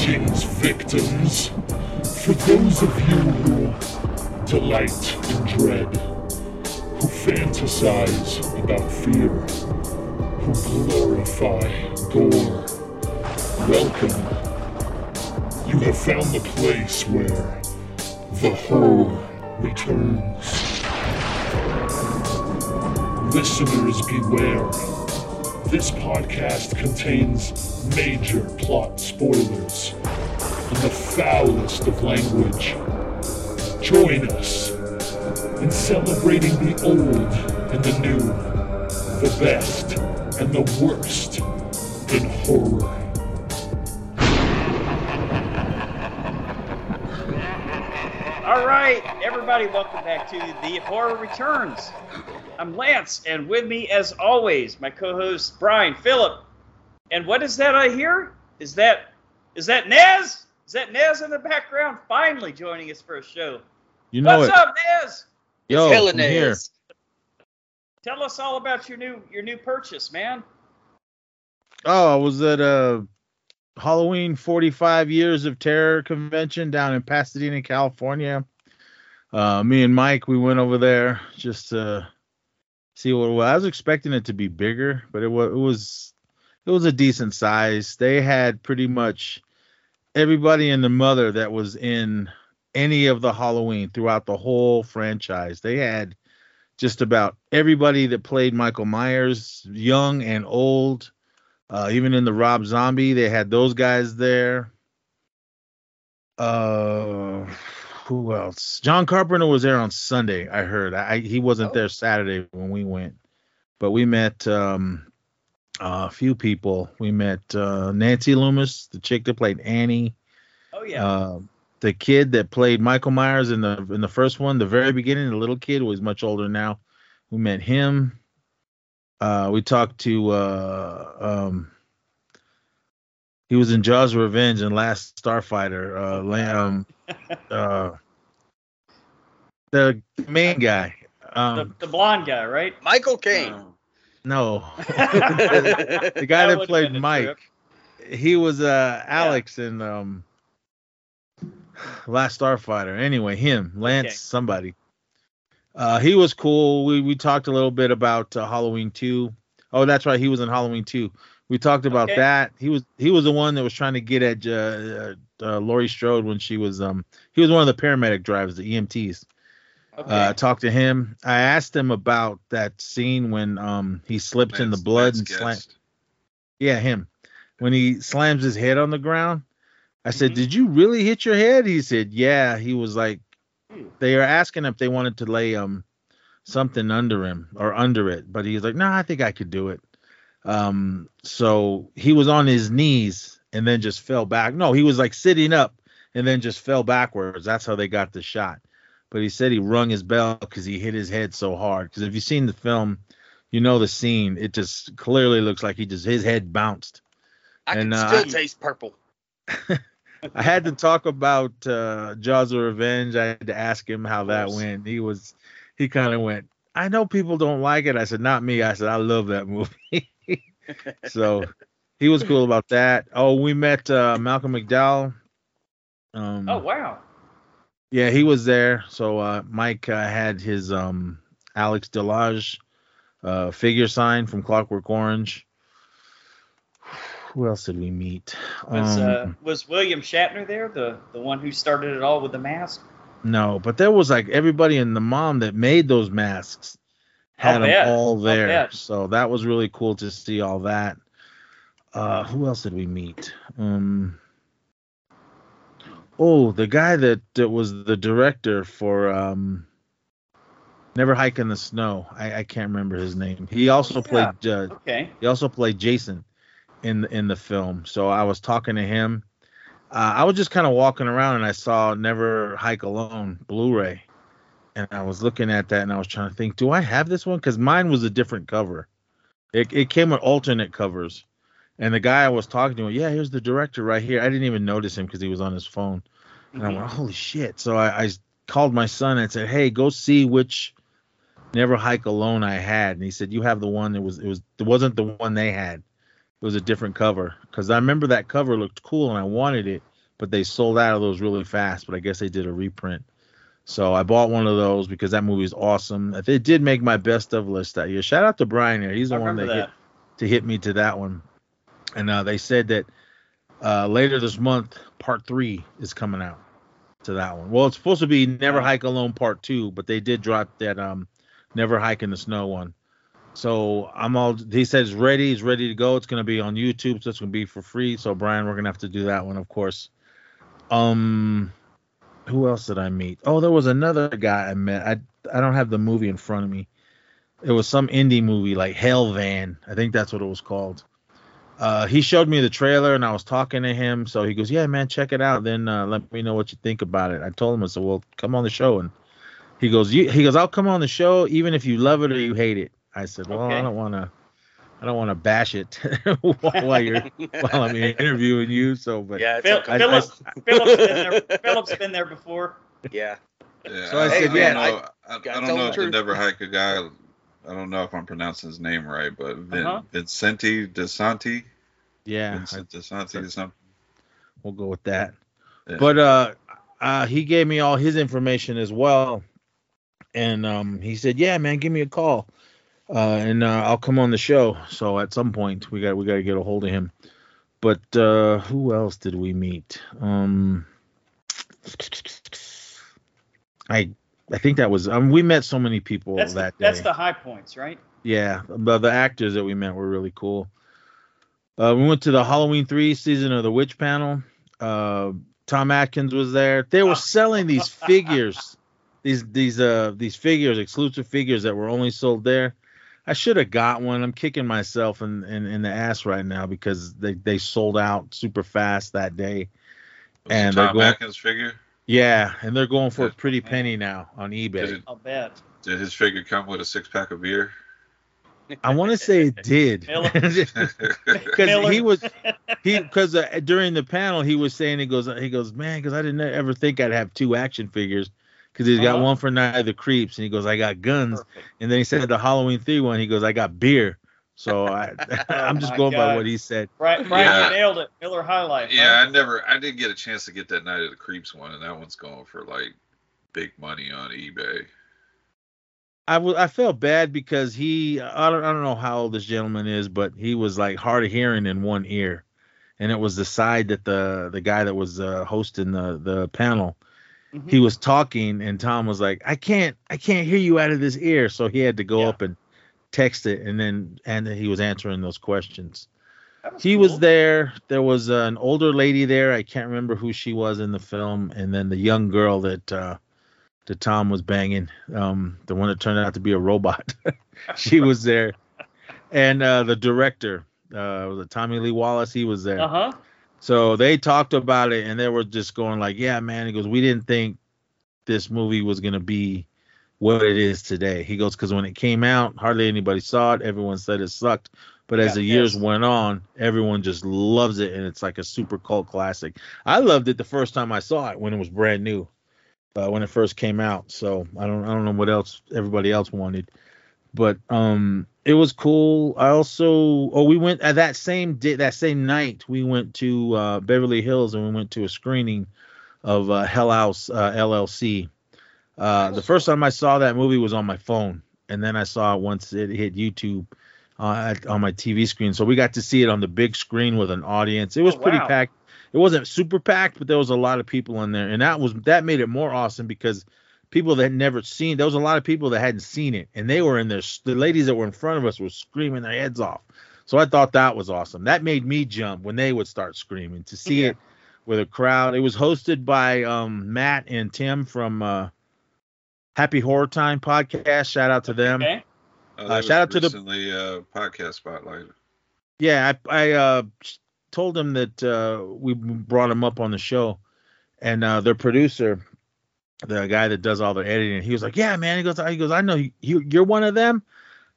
Greetings, victims. For those of you who delight in dread, who fantasize about fear, who glorify gore, welcome. You have found the place where the horror returns. Listeners, beware. This podcast contains major plot spoilers and the foulest of language. Join us in celebrating the old and the new, the best and the worst in horror. All right, everybody, welcome back to The Horror Returns. I'm Lance, and with me, as always, my co-host Brian Phillip. And what is that I hear? Is that is that Nez? Is that Nez in the background? Finally joining us for a show. You know What's it. up, Nez? Yo, Hell I'm here. Tell us all about your new your new purchase, man. Oh, I was at a Halloween 45 years of terror convention down in Pasadena, California. Uh, me and Mike, we went over there just to see it. I was expecting it to be bigger, but it was it was it was a decent size. They had pretty much everybody and the mother that was in any of the Halloween throughout the whole franchise. They had just about everybody that played Michael Myers, young and old. Uh, even in the Rob Zombie, they had those guys there. Uh, who else? John Carpenter was there on Sunday. I heard. I he wasn't Oh. there Saturday when we went, but we met um, a few people. We met uh, Nancy Loomis, the chick that played Annie. Oh yeah. Uh, the kid that played Michael Myers in the in the first one, the very beginning, the little kid was much older now. We met him. Uh, we talked to uh, um, he was in Jaws Revenge and Last Starfighter. Uh, Lam, uh, the main guy. the, Um, the blonde guy, right? Michael Caine. Oh. no, the the guy that played Mike. he was uh Alex in um Last Starfighter. Anyway, him, Lance, Okay. somebody. Uh, he was cool. We we talked a little bit about uh, Halloween two. Oh, that's right. He was in Halloween two. We talked about Okay. that. He was he was the one that was trying to get at uh, uh, Laurie Strode when she was um he was one of the paramedic drivers, the EMTs. Okay. Uh, talked to him. I asked him about that scene when um he slips in the blood Lance and slams. Yeah, him. When he slams his head on the ground, I said, Mhm. "Did you really hit your head?" He said, "Yeah." He was like, Hmm. they are asking if they wanted to lay um something under him or under it, but he's like, "No, I think I could do it." Um, so he was on his knees and then just fell back. No, he was like sitting up and then just fell backwards. That's how they got the shot. But he said he rung his bell because he hit his head so hard. Because if you've seen the film, you know the scene. It just clearly looks like he just his head bounced. I And, can uh, still I- taste purple. I had to talk about uh, Jaws of Revenge. I had to ask him how that went. He was, he kind of went. I know people don't like it. I said, not me. I said, I love that movie. so he was cool about that. Oh, we met uh, Malcolm McDowell. Um, oh wow. Yeah, he was there. So uh, Mike uh, had his um, Alex DeLarge uh, figure sign from Clockwork Orange. Who else did we meet? Was Um, uh, was William Shatner there, the the one who started it all with the mask? No, but there was like everybody and the mom that made those masks had I'll them bet. all there. So that was really cool to see all that. Uh, who else did we meet? Um, oh, the guy that, that was the director for um, Never Hike in the Snow. I, I can't remember his name. He also Yeah. played uh, Okay. he also played Jason in the, in the film. So I was talking to him. Uh, I was just kind of walking around and I saw Never Hike Alone Blu-ray, and I was looking at that and I was trying to think, do I have this one? Because mine was a different cover. It it came with alternate covers, and the guy I was talking to, yeah, here's the director right here. I didn't even notice him because he was on his phone, and I Mhm. went, holy shit! So I, I called my son and said, hey, go see which Never Hike Alone I had, and he said, you have the one that was it was it wasn't the one they had. It was a different cover because I remember that cover looked cool and I wanted it, but they sold out of those really fast. But I guess they did a reprint. So I bought one of those because that movie is awesome. It did make my best of list that year. Shout out to Brian here. He's the one that, remember hit that. to hit me to that one. And uh, they said that uh, later this month, part three is coming out to that one. Well, it's supposed to be Never Hike Alone part two, but they did drop that um, Never Hike in the Snow one. So I'm all. He said it's ready. It's ready to go. It's gonna be on YouTube, so it's gonna be for free. So Brian, we're gonna have to do that one, of course. Um, who else did I meet? Oh, there was another guy I met. I I don't have the movie in front of me. It was some indie movie like Hell Van. I think that's what it was called. Uh, he showed me the trailer and I was talking to him. So he goes, "Yeah, man, check it out. Then uh, let me know what you think about it." I told him, I said, "Well, come on the show." And he goes, you, "He goes, I'll come on the show even if you love it or you hate it." I said, "Well, I don't want to, I don't want to bash it while, while you're while I'm interviewing you." So, but yeah, it's Phil, okay. I- Phillips, Phillips been there. Phillips been there before. yeah. Yeah, So I said, don't yeah, know, I- I, I, gotta don't know the if the truth. Never Hike a guy. I don't know if I'm pronouncing his name right, but Vin, Uh-huh. Vincenti DeSanti. yeah, Vincent DeSanti or something. we'll go with that. Yeah. But uh, uh, he gave me all his information as well, and um, he said, "Yeah, man, give me a call, uh, and uh, I'll come on the show." So at some point, we got we got to get a hold of him. But uh, who else did we meet? Um, I I think that was um, we met so many people That's the, that day. that's the high points, right? Yeah, the, the actors that we met were really cool. Uh, we went to the Halloween three season of the Witch panel. Uh, Tom Atkins was there. They were selling these figures, these these uh these figures, exclusive figures that were only sold there. I should have got one. I'm kicking myself in, in, in the ass right now because they, they sold out super fast that day. Was And it they're Tom going- Atkins figure? Yeah, and they're going for a pretty penny now on eBay. it, I'll bet. did his figure come with a six pack of beer? I want to say it did. Because he was he because uh, during the panel he was saying he goes he goes man because I didn't ever think I'd have two action figures because he's got Uh-huh. one for Night of the Creeps and he goes I got guns Perfect. and then he said the Halloween three one he goes I got beer so I I'm just my going by what he said Brian, Brian Yeah. you nailed it. Miller High Life. yeah, huh? I never, I didn't get a chance to get that Night of the Creeps one, and that one's going for like big money on eBay. I wa- I felt bad because he I don't I don't know how old this gentleman is but he was like hard of hearing in one ear and it was the side that the the guy that was uh, hosting the the panel Mhm. he was talking and Tom was like, I can't I can't hear you out of this ear. So he had to go Yeah. up and text it and then and then he was answering those questions. Was He cool. was there. There was an older lady there. I can't remember who she was in the film. And then the young girl that uh that Tom was banging, um, the one that turned out to be a robot. she was there. And uh the director, uh was it Tommy Lee Wallace, he was there. Uh huh. So they talked about it and they were just going like, yeah, man. He goes, we didn't think this movie was going to be what it is today. He goes, because when it came out, hardly anybody saw it. Everyone said it sucked. But as Yeah, the years yes. went on, everyone just loves it and it's like a super cult classic. I loved it the first time I saw it when it was brand new, uh, when it first came out. So I don't, I don't know what else everybody else wanted, but um, it was cool. I also, oh, we went at that same day, that same night, we went to uh, Beverly Hills and we went to a screening of uh, Hell House uh, LLC. Uh, the first time I saw that movie was on my phone, and then I saw it once it hit YouTube uh, at, on my TV screen. So we got to see it on the big screen with an audience. It was Oh, pretty wow. packed. It wasn't super packed, but there was a lot of people in there, and that was that made it more awesome because people that had never seen there was a lot of people that hadn't seen it, and they were in there. The ladies that were in front of us were screaming their heads off. So I thought that was awesome. That made me jump when they would start screaming to see Yeah. it with a crowd. It was hosted by um, Matt and Tim from uh, Happy Horror Time podcast. Shout out to them. Okay. Uh, Uh, shout out was to the- uh, podcast spotlight. Yeah, I, I uh, told them that uh, we brought them up on the show, and uh, their producer, the guy that does all their editing, he was like, "Yeah, man." He goes, "He goes, I know you. You're one of them."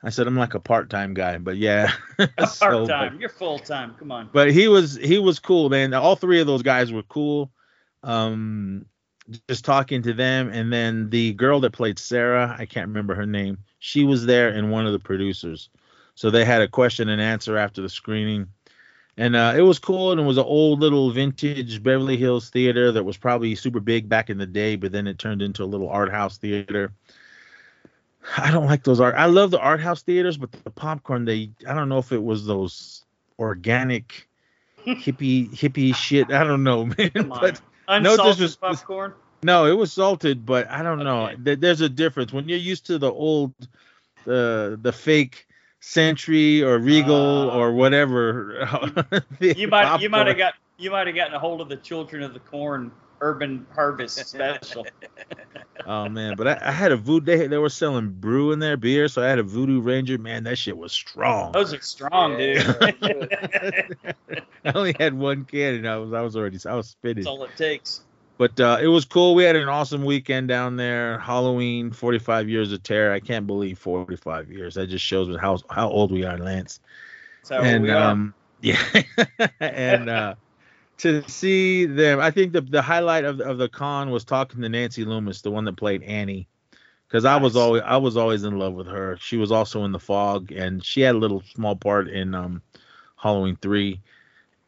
I said, "I'm like a part-time guy, but yeah." So, Part time. You're full time. Come on. but he was he was cool man all three of those guys were cool um just talking to them and then the girl that played sarah i can't remember her name she was there and one of the producers so they had a question and answer after the screening and uh, it was cool. And it was an old little vintage Beverly Hills theater that was probably super big back in the day, but then it turned into a little art house theater. I don't like those art. I love the art house theaters, but the popcorn they I don't know if it was those organic hippie hippie shit. I don't know, man. But Unsalted disres- popcorn. no, it was salted, but I don't know. Okay. There- There's a difference when you're used to the old, the the fake Century or Regal Ah. or whatever. You might you might have got you might have gotten a hold of the Children of the Corn Urban Harvest special. Oh man, but I, I had a voodoo. They, they were selling brew in there, beer, so I had a Voodoo Ranger. Man, that shit was strong. Those are strong, Yeah. dude. I only had one can, and I was I was already I was spitting. That's all it takes. But uh, it was cool. We had an awesome weekend down there. Halloween, 45 years of terror. I can't believe 45 years. That just shows how how old we are, Lance. So and we are. um, yeah, and uh, to see them, I think the the highlight of of the con was talking to Nancy Loomis, the one that played Annie, because I was always I was always in love with her. She was also in The Fog, and she had a little small part in um, Halloween three.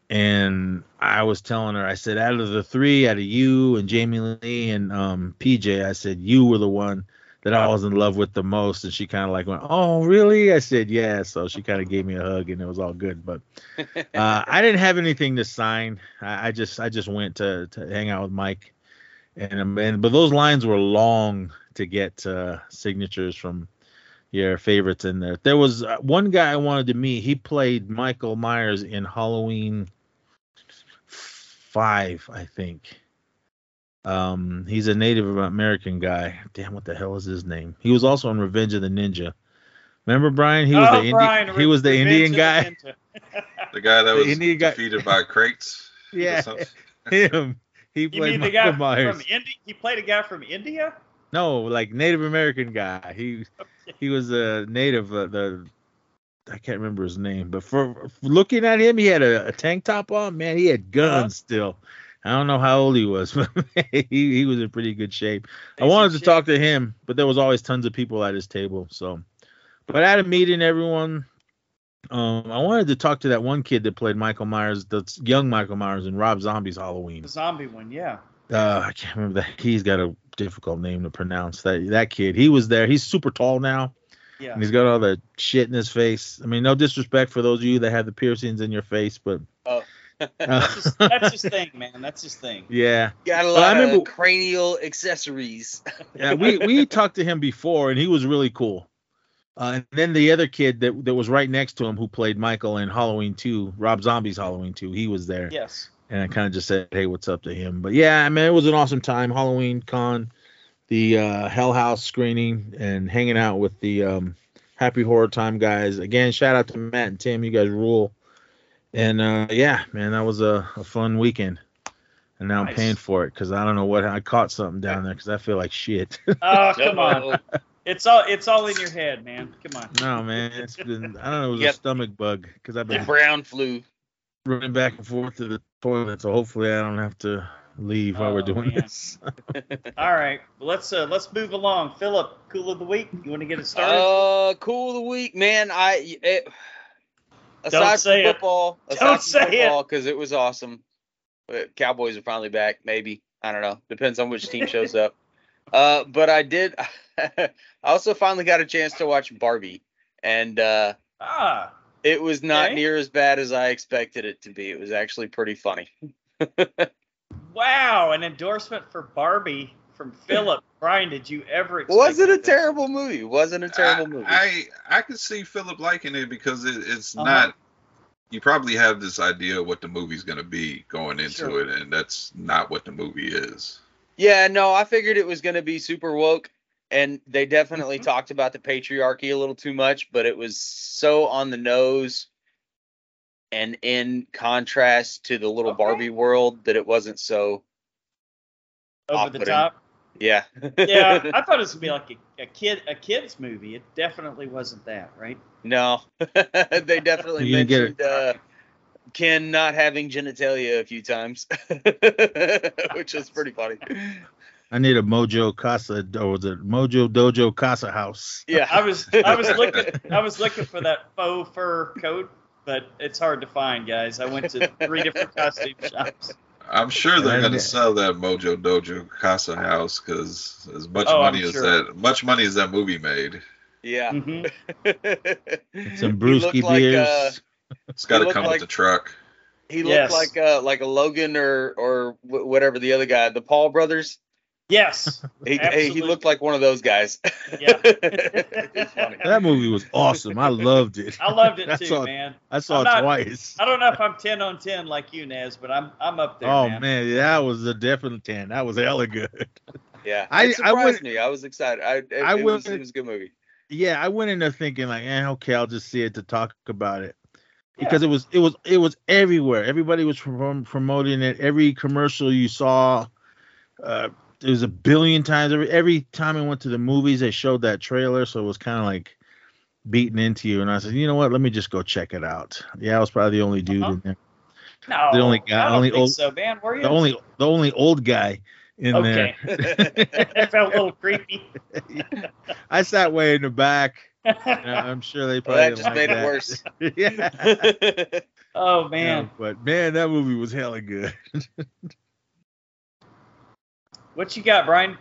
And I was telling her, I said, out of the three, out of you and Jamie Lee and um, PJ, I said you were the one that I was in love with the most. And she kind of like went, "Oh, really?" I said, "Yeah." So she kind of gave me a hug, and it was all good. But uh, I didn't have anything to sign. I, I just I just went to to hang out with Mike, and um, and but those lines were long to get uh, signatures from your favorites in there. There was uh, one guy I wanted to meet. He played Michael Myers in Halloween five, I think. Um, he's a Native American guy. Damn, what the hell is his name? He was also in Revenge of the Ninja. Remember Brian? He was oh, the Brian, Indian. He was the Revenge Indian of the guy. The guy that The was Indian guy- defeated by crates. Yeah, him. He played mean the guy Myers. from India? He played a guy from India. No, like Native American guy. He he was a native. Uh, the I can't remember his name, but for, for looking at him, he had a, a tank top on. Man, he had guns Uh-huh. still. I don't know how old he was, but he he was in pretty good shape. I wanted to talk to him, but there was always tons of people at his table. So, but at a meeting everyone. Um, I wanted to talk to that one kid that played Michael Myers, that's young Michael Myers in Rob Zombie's Halloween. The zombie one, yeah. Uh, I can't remember that. He's got a difficult name to pronounce. That that kid, he was there. He's super tall now, Yeah. and he's got all the shit in his face. I mean, no disrespect for those of you that have the piercings in your face, but Oh. That's just, that's his thing, man. That's his thing. yeah, Got a Well, I lot remember- of cranial accessories. yeah. We we talked to him before, and he was really cool. Uh, and then the other kid that that was right next to him, who played Michael in Halloween 2, Rob Zombie's Halloween 2, he was there. Yes. and I kind of just said, "Hey, what's up?" to him. But yeah, I mean, it was an awesome time. Halloween con, the uh, Hell House screening, and hanging out with the um, Happy Horror Time guys. Again, shout out to Matt and Tim. You guys rule. And uh, yeah, man, that was a, a fun weekend. And now Nice. I'm paying for it because I don't know what I caught something down there because I feel like shit. Oh, come on. It's all it's all in your head, man. Come on. no, man, it's been I don't know. It was Yep. a stomach bug because I've been The brown flu. running back and forth to the toilet. So hopefully I don't have to leave while we're Oh, doing man. this. All right. Well, let's uh, let's move along. Philip, cool of the week. You want to get it started? Uh, cool of the week, man. I it, aside say from it. football, aside Don't from say it. football, because it was awesome. But Cowboys are finally back. Maybe I don't know. Depends on which team shows up. Uh, but I did. I also finally got a chance to watch Barbie, and uh, ah, it was not Okay. near as bad as I expected it to be. It was actually pretty funny. wow! An endorsement for Barbie from Philip. Brian, did you ever? Was it a that? terrible movie? Wasn't a terrible movie. I, I I could see Philip liking it because it, it's Uh-huh. not. You probably have this idea of what the movie's gonna be going into Sure. it, and that's not what the movie is. Yeah, no, I figured it was going to be super woke, and they definitely Mhm. talked about the patriarchy a little too much, but it was so on the nose and in contrast to the little Okay. Barbie world that it wasn't so. over the off-putting. top? Yeah. Yeah, I thought it was gonna be like a, a kid a kids movie. It definitely wasn't that, right? no, they definitely You didn't mentioned uh, Ken not having genitalia a few times, which was pretty funny. I need a Mojo Casa or was it Mojo Dojo Casa House? Yeah, I was I was looking I was looking for that faux fur coat but it's hard to find, guys. I went to three different costume shops. I'm sure they're going to sell that Mojo Dojo Casa house because as much Oh, I'm money as sure. that much money as that movie made, Yeah. Mhm. Some He brewski looked like, beers. uh, it's got to come like- with the truck. he looked Yes. like uh like a Logan or or whatever the other guy, the Paul brothers. Yes. He, hey, he looked like one of those guys. Yeah. That movie was awesome. I loved it. I loved it I too, saw, man. I saw I'm it not- twice. I don't know if I'm ten on ten like you, Naz, but I'm I'm up there, oh man. man. that was a definite ten. That was hella good. Yeah, I- I it surprised went- me. I was excited. I it, I it was, went- it was a good movie. Yeah, I went in there thinking like, eh, okay, I'll just see it to talk about it. Yeah. Because it was it was it was everywhere. Everybody was prom- promoting it. Every commercial you saw, uh, it was a billion times. Every every time I went to the movies, they showed that trailer, so it was kind of like beating into you. And I said, you know what? Let me just go check it out. Yeah, I was probably the only dude Uh-huh. in there. No, The only guy- I don't only think old- so, man. Were you? The only the only old guy in there. okay. there. that felt a little creepy. I sat way in the back. and I'm sure they Well, probably that didn't just like made that. it worse. yeah. oh man, Yeah, but man, that movie was hella good. What you got, Brian?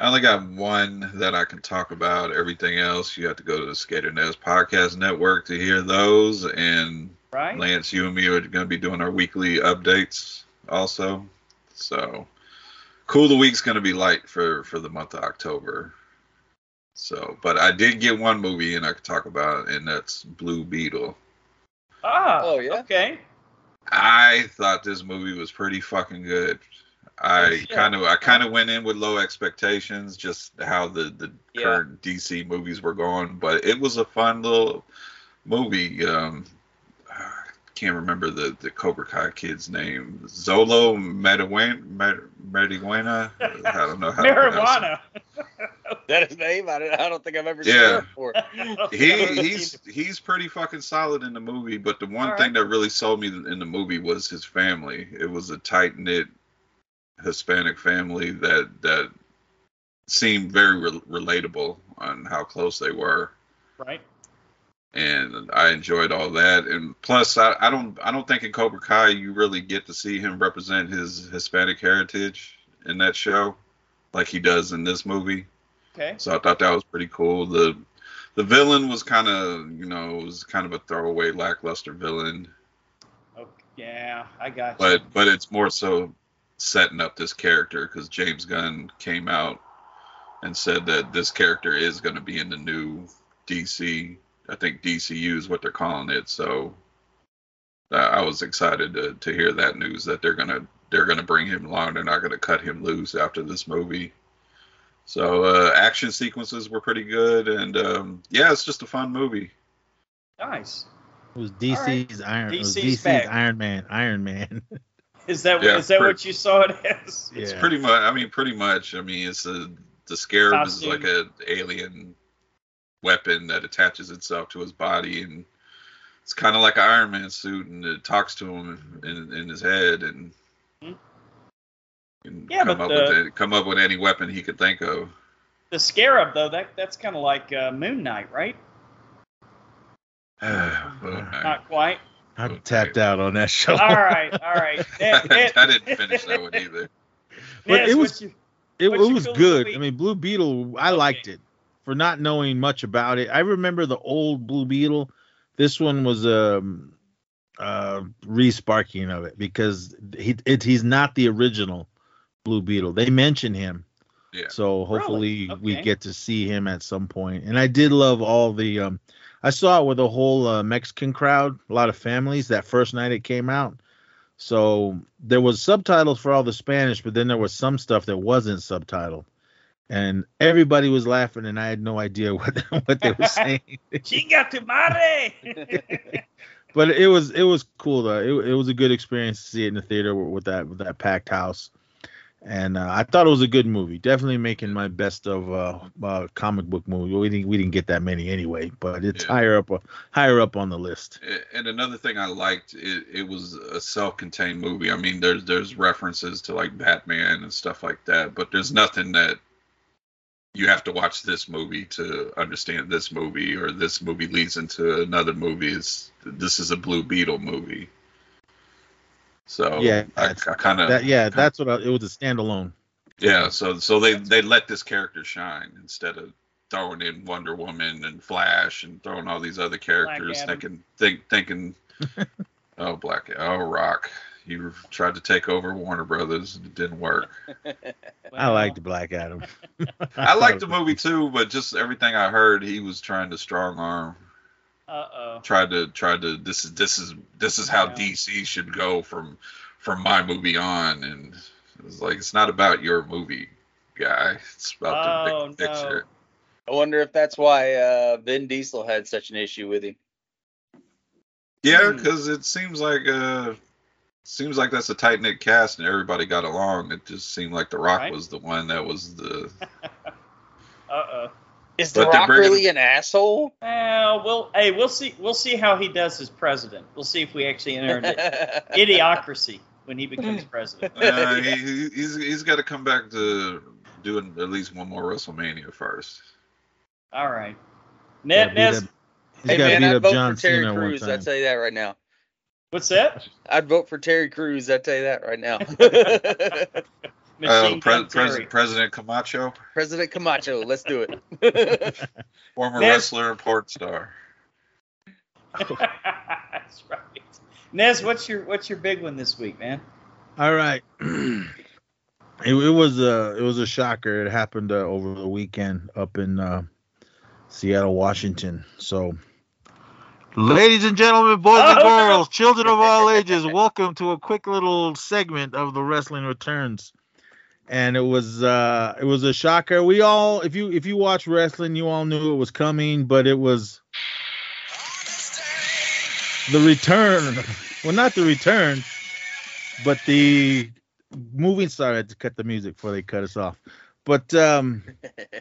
I only got one that I can talk about. Everything else, you have to go to the SK8ER Nez Podcast Network to hear those. And Brian? Lance, you and me are going to be doing our weekly updates also. So, cool. The week's going to be light for for the month of October. So, but I did get one movie, and I could talk about, it, and that's Blue Beetle. Ah. Oh, yeah? Okay. I thought this movie was pretty fucking good. I shit. kind of I kind of went in with low expectations, just how the the Yeah. current DC movies were going, but it was a fun little movie. Um, I can't remember the the Cobra Kai kid's name. Xolo Marijuana. Marijuana. I don't know how. to pronounce it. Marijuana. that his name? I don't, I don't think I've ever Yeah. seen it before. he he's he's pretty fucking solid in the movie but the one All thing right. that really sold me in the movie was his family it was a tight knit hispanic family that that seemed very re- relatable on how close they were right. and i enjoyed all that and plus I, I don't i don't think in cobra kai you really get to see him represent his hispanic heritage in that show like he does in this movie Okay. so I thought that was pretty cool. The the villain was kind of you know was kind of a throwaway lackluster villain, Okay. Yeah, I got you. but but it's more so setting up this character because James Gunn came out and said that this character is going to be in the new DC. I think DCU is what they're calling it. So uh, I was excited to to hear that news that they're gonna they're gonna bring him along. They're not gonna cut him loose after this movie. So uh, action sequences were pretty good, and um, yeah, it's just a fun movie. nice. It was DC's Iron. it was DC's DC's. Iron Man. Iron Man. Is that Yeah, is that pretty- what you saw it as? It's Yeah. pretty much. I mean, pretty much. I mean, it's a the scarab Costume. is like a alien weapon that attaches itself to his body, and it's kind of like an Iron Man suit, and it talks to him in, in his head, and Hmm. can Yeah, come but up the- with it, come up with any weapon he could think of. The scarab though, that that's kind of like uh, Moon Knight, right? Well, I, Not quite. I'm Okay. tapped out on that show. All right, all right. Ned- Ned- I didn't finish that one either. But Nez, it was- you- It, it was good. movie? I mean, Blue Beetle, I Okay. liked it for not knowing much about it. I remember the old Blue Beetle. This one was um uh re-sparking of it because he it, he's not the original Blue Beetle. They mention him. Yeah. So hopefully Really? we get to see him at some point. And I did love all the um I saw it with a whole uh, Mexican crowd, a lot of families that first night it came out. So there was subtitles for all the Spanish, but then there was some stuff that wasn't subtitled. And everybody was laughing and I had no idea what what they were saying. Chinga tu madre! but it was it was cool though. It, it was a good experience to see it in the theater with, with that with that packed house. And uh, I thought it was a good movie. Definitely making my best of uh, uh comic book movie. We didn't we didn't get that many anyway, but it's Yeah. higher up higher up on the list. And another thing I liked, it, it was a self-contained movie. I mean, there's there's references to like Batman and stuff like that, but there's nothing that you have to watch this movie to understand this movie, or this movie leads into another movie. It's this is a Blue Beetle movie. So Yeah, I, I kind of That, yeah, that's what I, it was a standalone. yeah. So so they they let this character shine instead of throwing in Wonder Woman and Flash and throwing all these other characters thinking think thinking oh Black oh Rock. You tried to take over Warner Brothers and it didn't work. I liked Black Adam. I liked the movie too, but just everything I heard, he was trying to strong arm, Uh oh. tried to tried to this is this is this is how Yeah. DC should go from from my movie on, and it was like it's not about your movie, guy. It's about Oh, the big picture. I wonder if that's why uh, Vin Diesel had such an issue with him. Yeah, Hmm. because it seems like uh seems like that's a tight knit cast and everybody got along. It just seemed like The Rock Right. was the one that was the Uh oh. Is The But they're Rock bringing- really an asshole? Well, we'll hey, we'll see. We'll see how he does as president. We'll see if we actually enter into idiocracy when he becomes president. uh, he, he- he's he's got to come back to doing at least one more WrestleMania first. All right. Yeah, Ned, Nez, He's hey man, I'd vote John for Terry Cena one Crews. I'd tell you that right now. what's that? I'd vote for Terry Crews. I'd tell you that right now. Machine Uh, pre- Gun President President Camacho, President Camacho, let's do it. former Nez- wrestler and porn star. That's right. Nez, what's your what's your big one this week, man? All right. it, it was a it was a shocker. It happened uh, over the weekend up in uh, Seattle, Washington. So, ladies and gentlemen, boys and Oh, no. girls, children of all ages, welcome to a quick little segment of the Wrestling Returns. And it was uh it was a shocker. We all if you if you watch wrestling, you all knew it was coming, but it was the return. Well, not the return, but the moving star I had to cut the music before they cut us off. But um,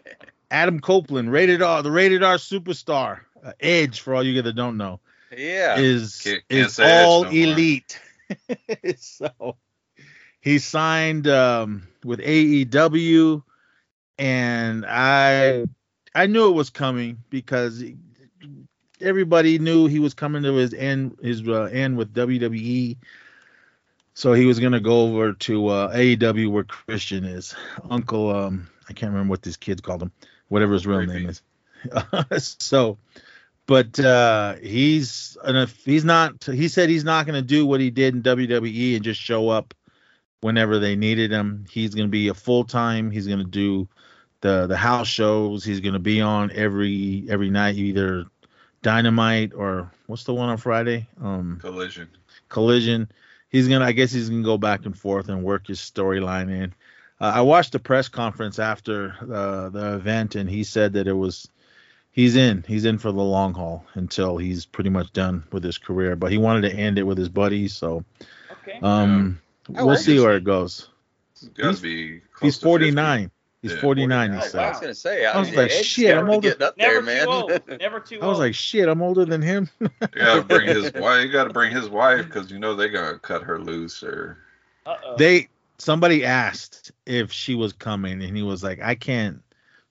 Adam Copeland, rated R, the rated R superstar, uh, Edge for all you guys that don't know, yeah. is Can't- can't is all no elite. so he signed um, with AEW, and I I knew it was coming because everybody knew he was coming to his end his uh, end with WWE. So he was gonna go over to uh, AEW where Christian is, Uncle. Um, I can't remember what these kids called him, whatever his real Creepy. name is. so, but uh, he's and if he's not. He said he's not gonna do what he did in WWE and just show up whenever they needed him. He's gonna be a full time. He's gonna do the the house shows. He's gonna be on every every night, either Dynamite or what's the one on Friday? Um, Collision. Collision. He's gonna. I guess he's gonna go back and forth and work his storyline in. Uh, I watched the press conference after uh, the event, and he said that it was he's in. He's in for the long haul until he's pretty much done with his career. But he wanted to end it with his buddies, so Okay. um, How we'll see where he? it goes. He's He's- be. He's 49. He's Yeah, 49. He I was gonna say, I was mean, like, shit, I'm older- getting up Never there, man. too old. Never too old. I was like, shit, I'm older than him. You gotta bring his wife. You gotta bring his wife because you know they gotta cut her loose or. Uh-oh. they somebody asked if she was coming, and he was like, I can't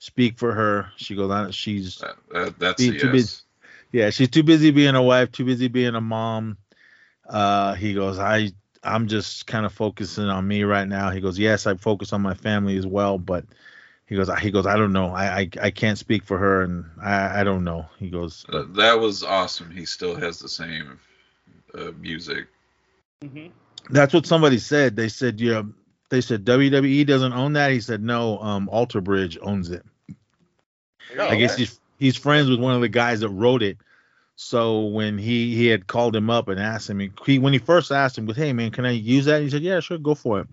speak for her. She goes on. She's That, that, that's Be too yes. busy. yeah, she's too busy being a wife, too busy being a mom. Uh, he goes, I I'm just kind of focusing on me right now. He goes, yes, I focus on my family as well, but he goes, he goes, I don't know, I I, I can't speak for her, and I I don't know. He goes, Uh, that was awesome. He still has the same uh, music. Mhm. that's what somebody said. They said, yeah, they said WWE doesn't own that. He said, no, um, Alter Bridge owns it. Oh, I guess he's he's friends with one of the guys that wrote it. So when he he had called him up and asked him, he when he first asked him, "Hey man, can I use that?" He said, "Yeah, sure, go for it."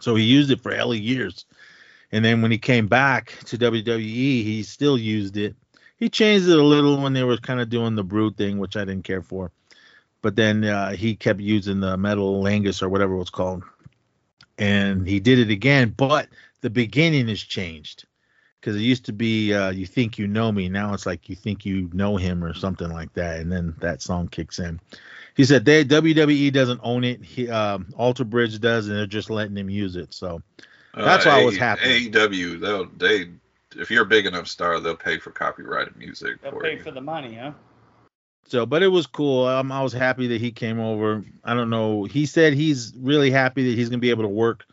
So he used it for hella years, and then when he came back to WWE, he still used it. He changed it a little when they were kind of doing the brood thing, which I didn't care for. But then uh, he kept using the Metalingus or whatever it was called, and he did it again. But the beginning has changed because it used to be uh, you think you know me now it's like you think you know him or something like that and then that song kicks in he said they wwe doesn't own it he um alter bridge does and they're just letting him use it so That's why I was happy. AEW, they'll they if you're a big enough star, they'll pay for copyrighted music They'll for pay you. for the money, huh? So, but it was cool. Um, I was happy that he came over. I don't know. He said he's really happy that he's gonna be able to work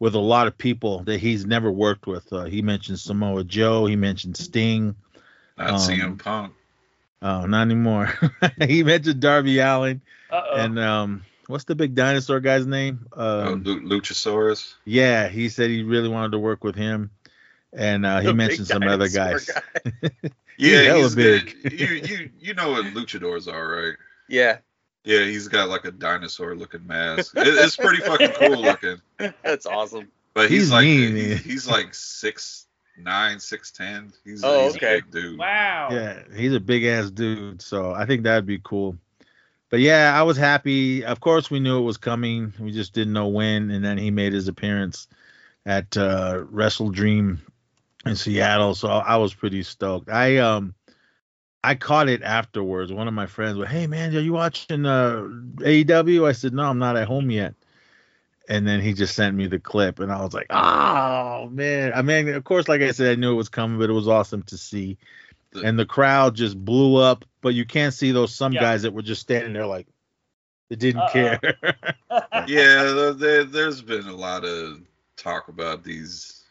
with a lot of people that he's never worked with. Uh, he mentioned Samoa Joe. He mentioned Sting. Not Um, CM Punk. Oh, not anymore. he mentioned Darby Allin Uh oh. and um, what's the big dinosaur guy's name? Oh, Um, Lu- Luchasaurus. yeah, he said he really wanted to work with him, and uh, he The mentioned some other guys. guy. Yeah, hella he's big. good. you you you know what luchadors are, right? Yeah, Yeah, he's got like a dinosaur looking mask. It, it's pretty fucking cool looking. that's awesome. But he's, He's like mean, he- he's like six nine, six ten. He's, Oh, he's okay. a big dude. wow. Yeah, he's a big ass dude, so I think that'd be cool. But yeah, I was happy. Of course, we knew it was coming. We just didn't know when. And then he made his appearance at uh, WrestleDream in Seattle, so I was pretty stoked. I um, I caught it afterwards. One of my friends went, "Hey man, are you watching uh, AEW?" I said, "No, I'm not at home yet." And then he just sent me the clip, and I was like, "Oh man!" I mean, of course, like I said, I knew it was coming, but it was awesome to see and the crowd just blew up. But you can't see those some Yeah. guys that were just standing there like they didn't Uh-uh. care. Yeah, there, there, there's been a lot of talk about these.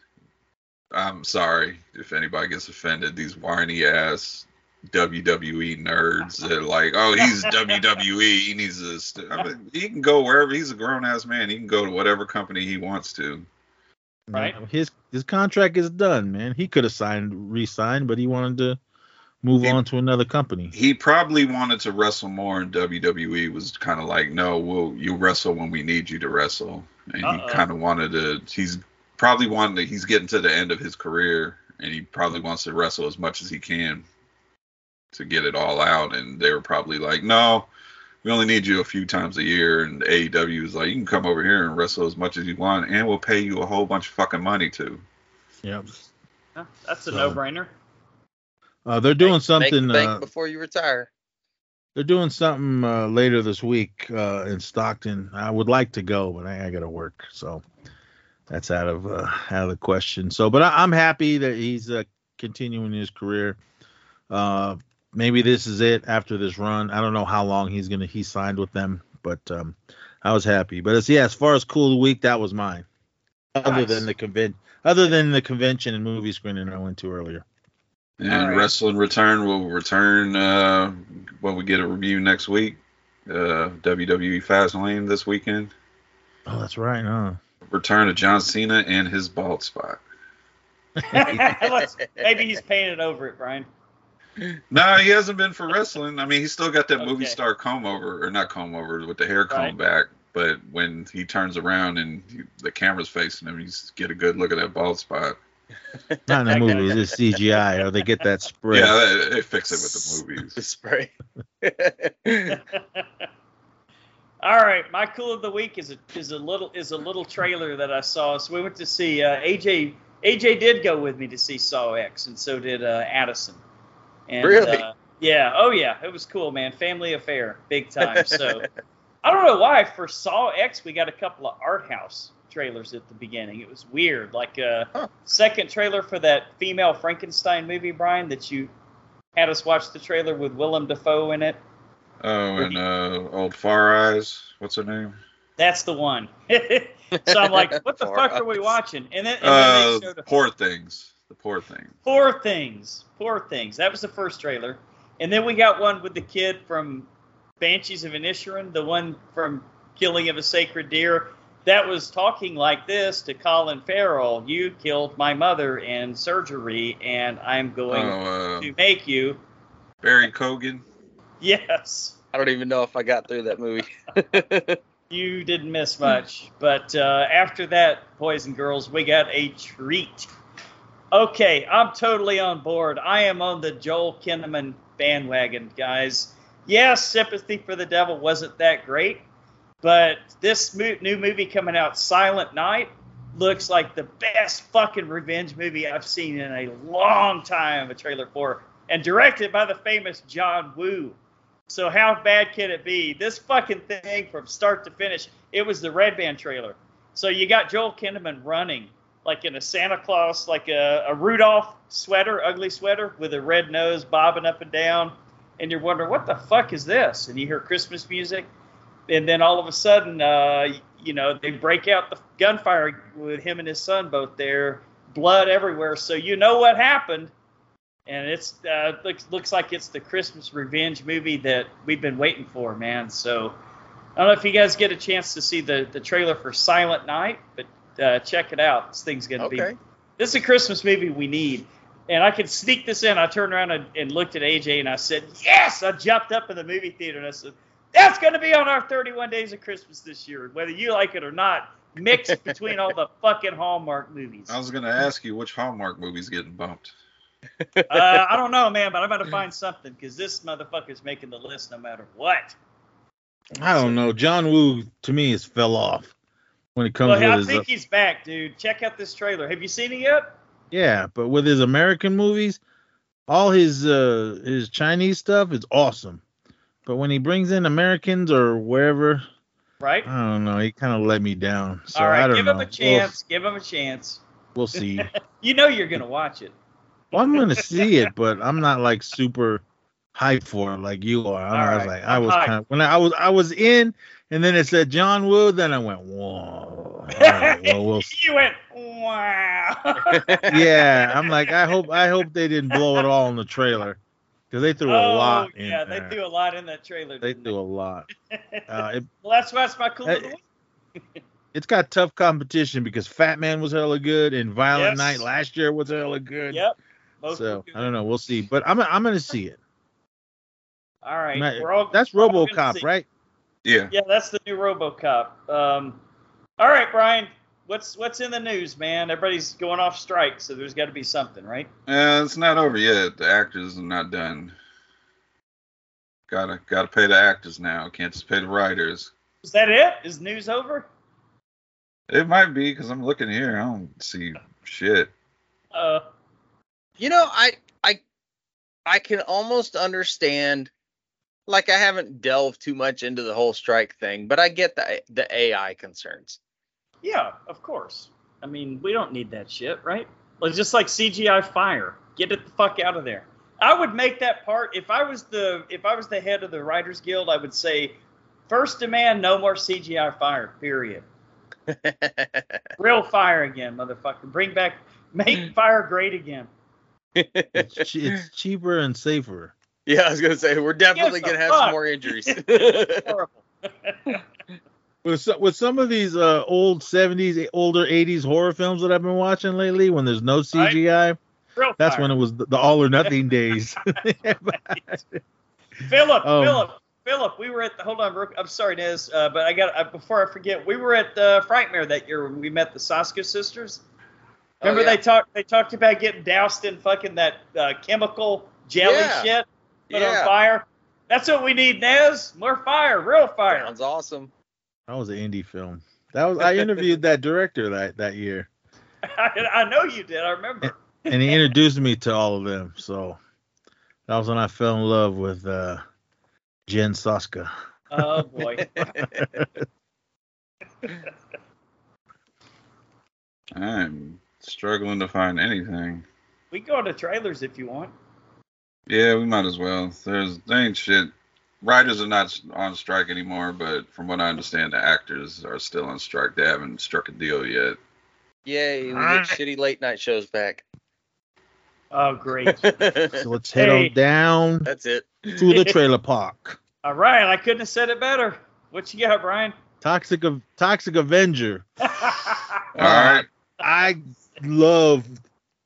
I'm sorry if anybody gets offended. These whiny ass WWE nerds that are like, oh, he's WWE. He needs to. St-. I mean, he can go wherever. He's a grown ass man. He can go to whatever company he wants to. Right. His his contract is done, man. He could have signed, re-signed, but he wanted to move He- on to another company. He probably wanted to wrestle more, and WWE was kind of like, no, we'll you wrestle when we need you to wrestle, and Uh-oh. he kind of wanted to. He's probably wanted. To, he's getting to the end of his career, and he probably wants to wrestle as much as he can to get it all out. And they were probably like, no, we only need you a few times a year. And AEW is like, you can come over here and wrestle as much as you want, and we'll pay you a whole bunch of fucking money too. Yep. Huh, That's a So- no-brainer. Uh, they're doing Make something. the bank Uh, before you retire. they're doing something uh, later this week uh, in Stockton. I would like to go, but I, I got to work, so that's out of uh, out of the question. So, but I, I'm happy that he's uh, continuing his career. Maybe this is it after this run. I don't know how long he's gonna he signed with them, but um, I was happy. But it's yeah, as far as cool of the week, that was mine. Other Nice. than the conven- other than the convention and movie screening I went to earlier. And All right. Wrestle and Return will return uh, when we get a review next week. Uh, WWE Fastlane this weekend. Oh, that's right, huh? Return of John Cena and his bald spot. Maybe he's painted over it, Brian. No, he hasn't been for wrestling. I mean, he's still got that movie star comb over, or not comb over, with the hair comb Right. back. But when he turns around and he, the camera's facing him, he's get a good look at that bald spot. Not in the movies, it's CGI, or they get that spray. Yeah, they, they fix it with the movies. The spray. All right, my cool of the week is a is a little is a little trailer that I saw. So we went to see uh, AJ. AJ did go with me to see Saw X, and so did uh, Addison. And, Really? Uh, yeah. Oh yeah, it was cool, man. Family affair, big time. So I don't know why for Saw X we got a couple of art house trailers at the beginning. It was weird. Like uh, Huh. second trailer for that female Frankenstein movie, Brian, that you had us watch the trailer with Willem Dafoe in it. Oh, and uh, old Far Eyes. What's her name? That's the one. so I'm like, what the fuck are we watching? And then, and then Uh, they showed a Poor Things. The Poor Things. Poor Things. Poor Things. That was the first trailer. And then we got one with the kid from Banshees of Inisherin, the one from Killing of a Sacred Deer. That was talking like this to Colin Farrell. You killed my mother in surgery, and I'm going Oh, uh, to make you. Barry Keoghan. Yes. I don't even know if I got through that movie. You didn't miss much. But uh, after that, boys and girls, we got a treat. Okay, I'm totally on board. I am on the Joel Kinnaman bandwagon, guys. Yes, Sympathy for the Devil wasn't that great, but this new movie coming out, Silent Night, looks like the best fucking revenge movie I've seen in a long time. A trailer for, and directed by the famous John Woo. So how bad can it be? This fucking thing from start to finish, it was the Red Band trailer. So you got Joel Kinnaman running like in a Santa Claus, like a, a Rudolph sweater, ugly sweater with a red nose bobbing up and down, and you're wondering what the fuck is this? And you hear Christmas music, and then all of a sudden, uh, you know, they break out the gunfire with him and his son both there, blood everywhere. So you know what happened, and it's uh, looks looks like it's the Christmas revenge movie that we've been waiting for, man. So. I don't know if you guys get a chance to see the, the trailer for Silent Night, but uh, check it out. This thing's gonna Okay. be. This is a Christmas movie we need. And I could sneak this in. I turned around and, and looked at AJ and I said, "Yes!" I jumped up in the movie theater and I said, "That's going to be on our 31 Days of Christmas this year, whether you like it or not." Mixed between all the fucking Hallmark movies. I was gonna ask you which Hallmark movie's getting bumped. Uh, I don't know, man, but I'm going to find something because this motherfucker's making the list no matter what. I don't know. John Woo to me has fell off when it comes Well, I his. think he's back, dude. Check out this trailer. Have you seen it yet? yeah, but with his American movies, all his uh his Chinese stuff is awesome. But when he brings in Americans or wherever, Right. I don't know. He kind of let me down. So All I don't give know. him a chance. Give him a chance. We'll, we'll see. You know you're gonna watch it. well, I'm gonna see it, but I'm not like super hyped for it like you are. I, All was like, I was kind of when I, I was I was in, and then it said John Woo. Then I went, whoa. Right, well, we'll you went wow. yeah, I'm like, I hope I hope they didn't blow it all in the trailer because they threw a oh lot in yeah, there. they threw a lot in that trailer. They threw a lot. Uh, it, well, that's why it's my cool of the Hey, week. it's got tough competition because Fat Man was hella good and Violent Yes. Night last year was hella good. Yep. Both So. I don't know. We'll see. But I'm I'm gonna see it. All right, Not- all, That's we're all gonna RoboCop, right? Yeah. Yeah, that's the new RoboCop. Um, all right, Brian, what's what's in the news, man? Everybody's going off strike, so there's got to be something, right? Uh, it's not over yet. The actors are not done. Gotta gotta pay the actors now. Can't just pay the writers. Is that it? Is news over? It might be because I'm looking here. I don't see shit. Uh, You know, I I I can almost understand. Like I haven't delved too much into the whole strike thing, but I get the the AI concerns. yeah, of course. I mean, we don't need that shit, right? Well, just like CGI fire, get it the fuck out of there. I would make that part if I was the if I was the head of the Writers Guild. I would say, first demand, no more CGI fire. Period. Real fire again, motherfucker. Bring back, make hmm. fire great again. It's, it's cheaper and safer. Yeah, I was gonna say we're definitely gonna have fuck. some more injuries. Horrible. With some, with some of these uh, old 70s, older 80s horror films that I've been watching lately, when there's no CGI, Real that's fire. when it was the, the all or nothing days. Philip, Um, Philip, Philip, we were at the, hold on, Brooke, I'm sorry, Nez, uh, but I got uh, before I forget, we were at uh, Frightmare that year when we met the Soska sisters. Remember Oh, yeah. they talked they talked about getting doused in fucking that uh, chemical jelly Yeah. shit, put Yeah. on fire. That's what we need, Nez. More fire, real fire. Sounds awesome. that was an indie film. That was I interviewed that director that that year, I, I know you did. I remember. and he introduced me to all of them. So that was when I fell in love with uh, Jen Soska. Oh boy. I'm struggling to find anything. we go to trailers if you want. Yeah, we might as well. There's there ain't shit. Writers are not on strike anymore, but from what I understand, the actors are still on strike. They haven't struck a deal yet. Yay, we get Ah. shitty late night shows back. Oh great. So let's head Hey. on down That's it. to the trailer park. All right, I couldn't have said it better. What you got, Brian? Toxic of Toxic Avenger. All right. I love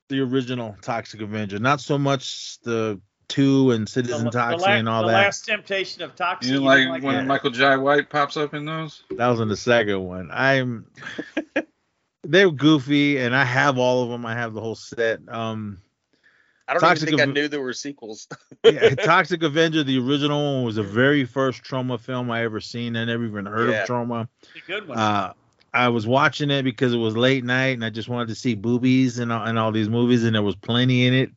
the original Toxic Avenger, not so much the two and Citizen the, Toxic la- and all the that. last temptation of toxic. You you like, when that? Michael Jai White pops up in those? That was in the second one. I'm they're goofy and I have all of them. I have the whole set. Um I don't Toxic even think I knew there were sequels. yeah, Toxic Avenger, the original one was the very first Troma film I ever seen. I never even heard Yeah. of Troma. It's a good one. Uh I was watching it because it was late night and I just wanted to see boobies and all, and all these movies and there was plenty in it.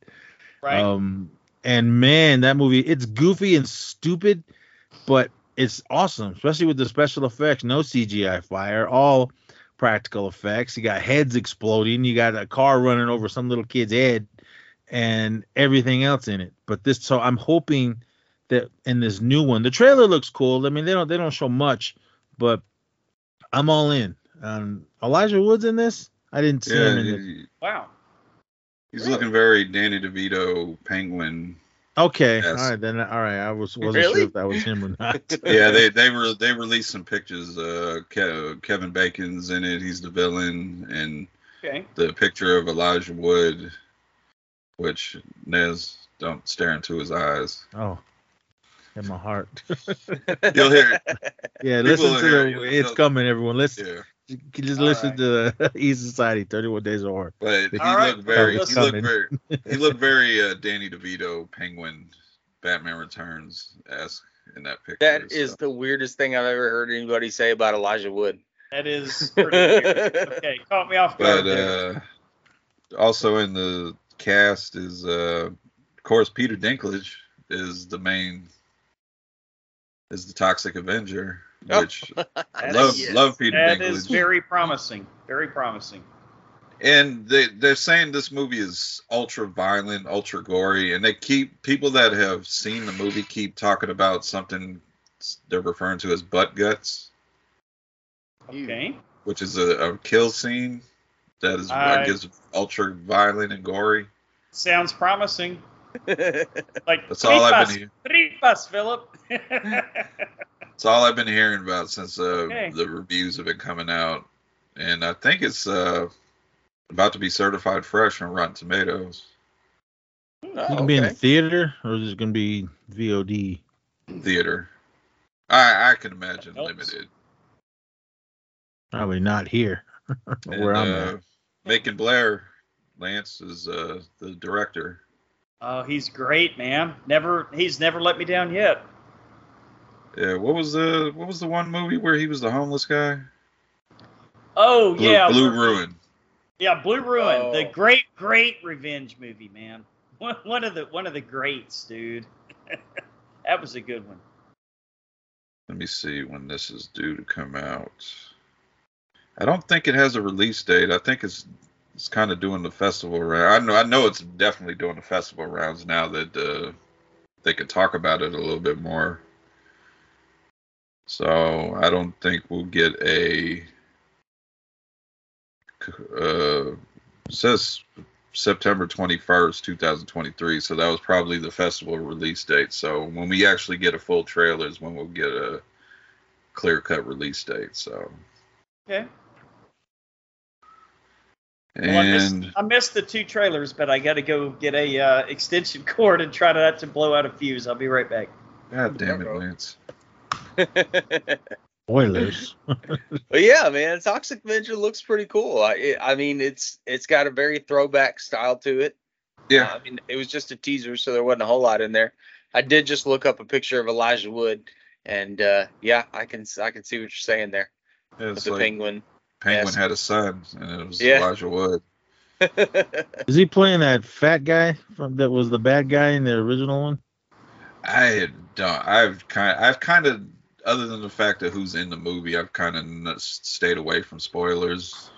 right. Um, and man, that movie, it's goofy and stupid, but it's awesome, especially with the special effects. No CGI fire, all practical effects. You got heads exploding. You got a car running over some little kid's head, and everything else in it. But this, so I'm hoping that in this new one, the trailer looks cool. I mean, they don't they don't show much, but I'm all in. Um, Elijah Woods in this. I didn't see Yeah, him in this. he- Wow. He's Really? looking very Danny DeVito penguin. Okay, Yes. all right then. All right, I was wasn't Really? sure if that was him or not. Yeah, they they were they released some pictures. Uh, Ke- Kevin Bacon's in it. He's the villain, and Okay. the picture of Elijah Wood, which Nez don't stare into his eyes. oh, in my heart. You'll hear yeah, People listen to are- the. It's coming, everyone. Listen, Yeah, you can just All listen right. to the Easy Society, Thirty One Days of Horror. but he All right, looked very let's- he looked very he looked very uh, Danny DeVito penguin Batman Returns esque in that picture. That is so. the weirdest thing I've ever heard anybody say about Elijah Wood. That is pretty weird. Okay, caught me off guard. But there. uh, also in the cast is, uh, of course, Peter Dinklage is the main, is the Toxic Avenger. Oh. which I love. is- love Peter that Dinklage. is very promising. Very promising. and they they're saying this movie is ultra violent, ultra gory, and they keep people that have seen the movie keep talking about something they're referring to as butt guts, Okay. which is a, a kill scene that is I- I guess ultra violent and gory. Sounds promising. Like That's all I've tripas, been. tripas, Philip. That's all I've been hearing about since uh, Okay. the reviews have been coming out, and I think it's uh, about to be certified fresh on Rotten Tomatoes. You Oh, can be in the theater, or is it gonna be VOD? Theater, I I can imagine limited. Probably not here, And, where I'm uh, at. Macon Blair, Lance is uh, the director. oh, he's great, man. Never, he's never let me down yet. Yeah, what was the what was the one movie where he was the homeless guy? Oh Blue, yeah, Blue Ruin. Yeah, Blue Ruin, the Oh. great, great revenge movie, man. One, one of the one of the greats, dude. that was a good one. Let me see when this is due to come out. I don't think it has a release date. I think it's it's kind of doing the festival round. I know I know it's definitely doing the festival rounds now that uh, they can talk about it a little bit more. So I don't think we'll get a. Uh, it says September 21st, 2023. So that was probably the festival release date. So when we actually get a full trailer is when we'll get a clear cut release date. So Okay. Well, I, missed, and I missed the two trailers, but I got to go get a uh, extension cord and try not to blow out a fuse. I'll be right back. God damn it, Lance. Spoilers. But yeah, man, Toxic Avenger looks pretty cool. I, it, I mean, it's it's got a very throwback style to it. Yeah, Uh, I mean, it was just a teaser, so there wasn't a whole lot in there. I did just look up a picture of Elijah Wood, and uh, yeah, I can I can see what you're saying there with it's the like penguin. Penguin yes. had a son, and it was Yeah. Elijah Wood. Is he playing that fat guy from that was the bad guy in the original one? I don't. I've kind. I've kind of, other than the fact of who's in the movie, I've kind of stayed away from spoilers.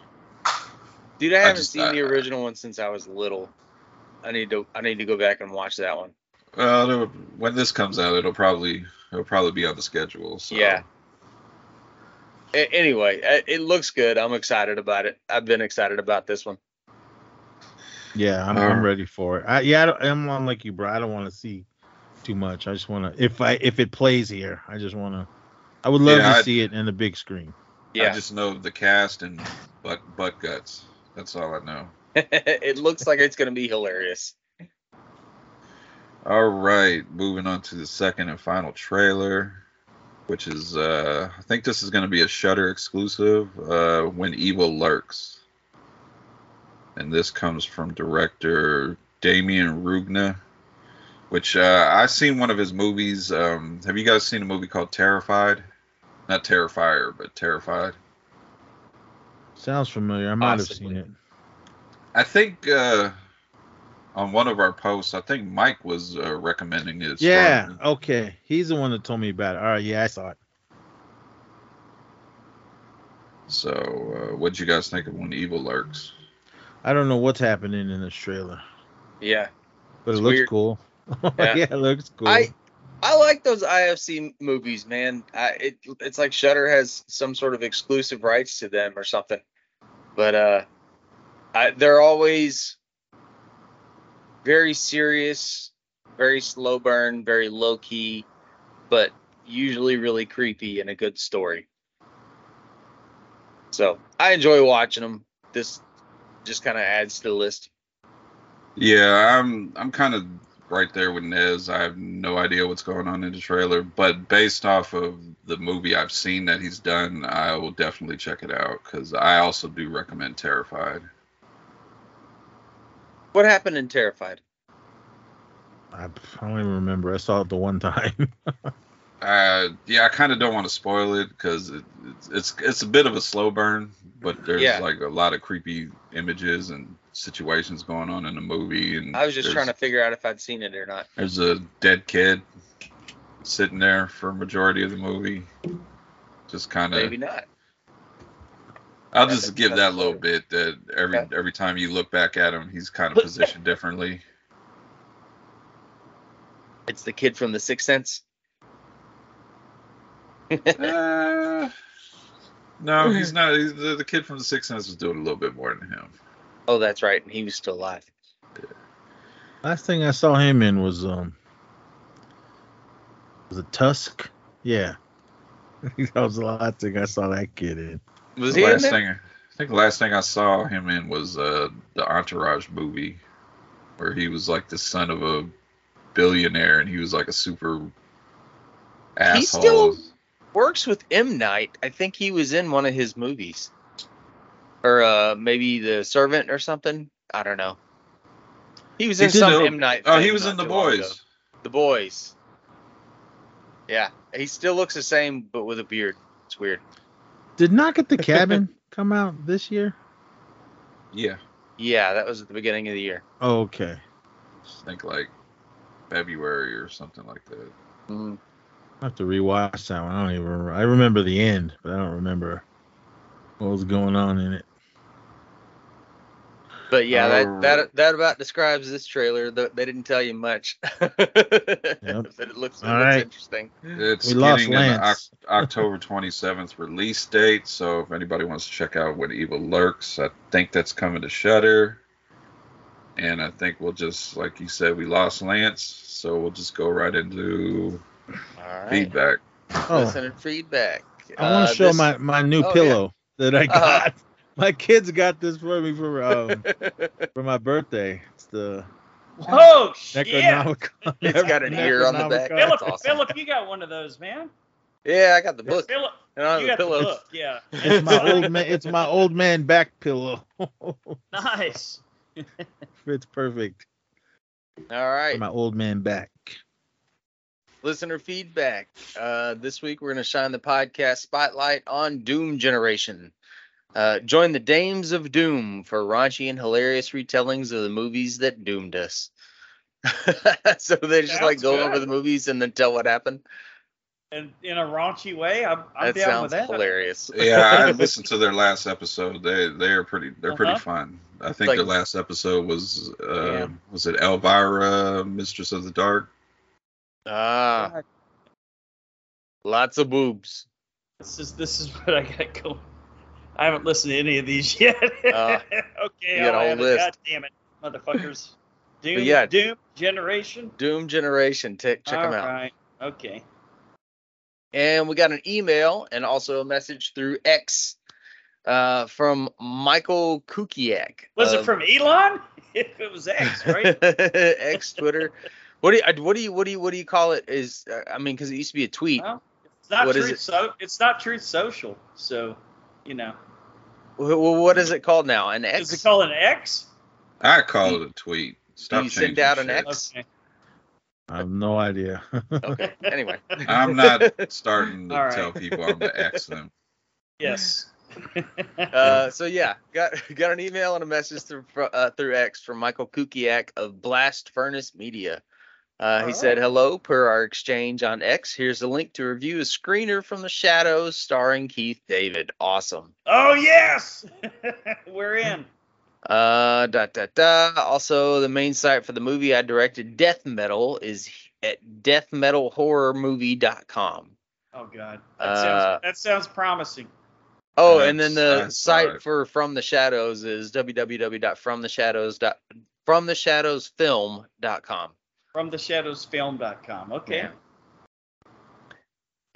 Dude, I haven't just- seen I- the original one since I was little. I need to I need to go back and watch that one. Well, there- when this comes out, it'll probably it'll probably be on the schedule. So. Yeah. A- anyway, uh, it looks good. I'm excited about it. I've been excited about this one. Yeah, I'm, Uh, I'm ready for it. I, yeah, I don't, I'm, I'm like you, bro. I don't want to see too much. I just want to if I if it plays here, I just want to. I would love Yeah, to I- see it in the big screen. Yeah. I Yeah, just know the cast and butt butt guts. That's all I know. it looks like it's gonna be hilarious. All right, moving on to the second and final trailer, which is uh I think this is going to be a Shudder exclusive, uh When Evil Lurks. And this comes from director Demián Rugna, which uh I've seen one of his movies. Um have you guys seen a movie called Terrified? Not Terrifier, but Terrified. Sounds familiar. I might have seen it. I think uh on one of our posts, I think Mike was uh, recommending it. Yeah. strongly. Okay. He's the one that told me about it. All right. Yeah, I saw it. So, uh, what'd you guys think of When Evil Lurks? I don't know what's happening in this trailer, Yeah. but It's it looks weird. cool. Yeah. yeah. it looks cool. I I like those IFC movies, man. I, it it's like Shudder has some sort of exclusive rights to them or something. But uh, I, they're always very serious, very slow burn, very low key, but usually really creepy and a good story. So I enjoy watching them. This just kind of adds to the list. Yeah, I'm I'm kind of right there with Nez. I have no idea what's going on in the trailer, but based off of the movie I've seen that he's done, I will definitely check it out because I also do recommend Terrified. What happened in Terrified? I, I don't even remember. I saw it the one time. Uh, yeah, I kind of don't want to spoil it because it, it's, it's it's a bit of a slow burn, but there's Yeah. like a lot of creepy images and situations going on in the movie. And I was just trying to figure out if I'd seen it or not. There's a dead kid sitting there for a majority of the movie. Just kind of. Maybe not. I'll just give that little bit that every Okay. every time you look back at him, he's kind of positioned differently. It's the kid from The Sixth Sense. Uh, no, he's not. He's, the, the kid from the Sixth Sense was doing a little bit more than him. Oh, that's right. And he was still alive. Last thing I saw him in was um was it Tusk? Yeah. that was the last thing I saw that kid in. Was the he in last there? thing I think the last thing I saw him in was uh the Entourage movie, where he was like the son of a billionaire and he was like a super asshole. He still works with M Night. I think he was in one of his movies, or uh maybe The Servant or something. I don't know. He was in He's some still- M Night. Oh, he was in The too long ago. Boys. The Boys. Yeah, he still looks the same, but with a beard. It's weird. Did Knock at the Cabin come out this year? Yeah, Yeah, that was at the beginning of the year. Oh, okay. I think like February or something like that. Mm. I have to rewatch that one. I don't even remember. I remember the end, but I don't remember what was going on in it. But yeah, that, oh. that that about describes this trailer. Th- They didn't tell you much, but it looks, it All looks right. interesting. It's We lost getting an Oc- Lance. October 27th release date. So if anybody wants to check out When Evil Lurks, I think that's coming to Shudder. And I think we'll just, like you said, we lost Lance, so we'll just go right into All right. feedback. Oh, Listener feedback. I want Uh, to show this- my my new Oh, pillow that I Uh-huh. got. My kids got this for me for um for my birthday. It's the Whoa, shit. Necronomicon. It's got an ear on the back. Necronomicon. Philip, That's awesome. Philip, you got one of those, man. yeah, I got the book. Philip, And I you have got a pillow. the book. Yeah. It's my old man. It's my old man back pillow. Nice. Fits perfect All right. for my old man back. Listener feedback. Uh, this week we're going to shine the podcast spotlight on Doom Generation. Uh, join the Dames of Doom for raunchy and hilarious retellings of the movies that doomed us. so they just like go good. over the movies and then tell what happened. And in a raunchy way, I'm, I'm That down with sounds that. hilarious. Yeah, I listened to their last episode. They they are pretty they're pretty Uh-huh. fun. I think Like- their last episode was uh, Yeah. was it Elvira, Mistress of the Dark? Ah, lots of boobs. This is this is what I got going. I haven't listened to any of these yet. Uh, okay, you got a I'll whole have it. list. God damn it, motherfuckers. Doom, yeah. Doom Generation. Doom Generation. T- check them out. All right. Okay. And we got an email and also a message through X uh, from Michael Kuciak. Was it from Elon? If it was X, right? X Twitter. What do you what do you what do you what do you call it? Is uh, I mean because it used to be a tweet. Well, it's not What is truth. it? So it's not Truth Social. So you know, Wh- wh- what is it called now? An X? is it called an X? I call it a tweet. Stop you send out an shit. X? Okay. I have no idea. Okay. Anyway. I'm not starting to All right. tell people I'm the X them. Yes. Uh, so yeah, got got an email and a message through uh, through X from Michael Kuciak of Blast Furnace Media. Uh, he All said, "Hello, per our exchange on X. Here's a link to review a screener from The Shadows, starring Keith David. Awesome. Oh yes, we're in. Uh, da da da. Also, the main site for the movie I directed, Death Metal, is at deathmetalhorrormovie.com. Oh god, that Uh, sounds that sounds promising. Oh, and then the that's site right. for From the Shadows is www.fromtheshadows. From theshadowsfilm.com. Okay. Yeah.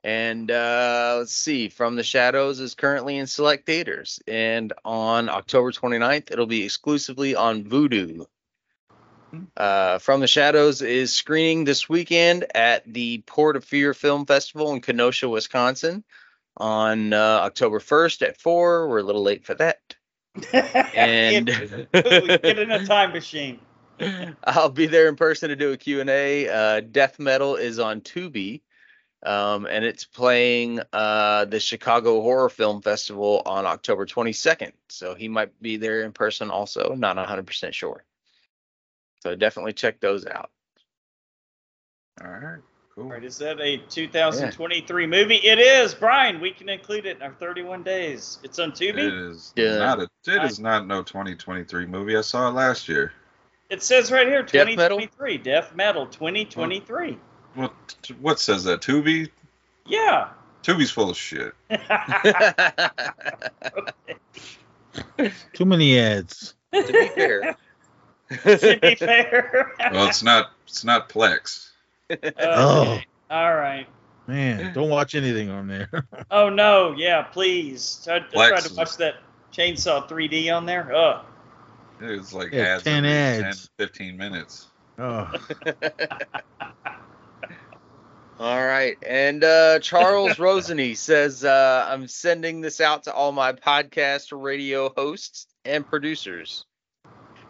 And uh, let's see, From the Shadows is currently in select theaters, and on October 29th, it'll be exclusively on Vudu. Uh, From the Shadows is screening this weekend at the Port of Fear Film Festival in Kenosha, Wisconsin, on uh, October 1st at four. We're a little late for that, and get in a time machine. I'll be there in person to do a Q&A. Uh, Death Metal is on Tubi, um, and it's playing uh, the Chicago Horror Film Festival on October 22nd. So he might be there in person also. Not 100% sure. So definitely check those out. All right. Cool. All right, is that a 2023 movie? It is, Brian. We can include it in our 31 days. It's on It Tubi. is Yeah. not a. It is not no 2023 movie. I saw it last year. It says right here, Death Metal? 2023. Death Metal 2023. What? What says that? Tubi. Yeah. Tubi's full of shit. Too many ads. to be fair. to be fair. Well, it's not. It's not Plex. Oh. All right. Man, don't watch anything on there. Oh no, yeah, please. I, I tried to watch that Chainsaw 3D on there. Ugh. It's like Yeah, ads 10 ads. 10, 15 minutes. oh. All right. And uh, Charles Rosenay says, uh, I'm sending this out to all my podcast radio hosts and producers.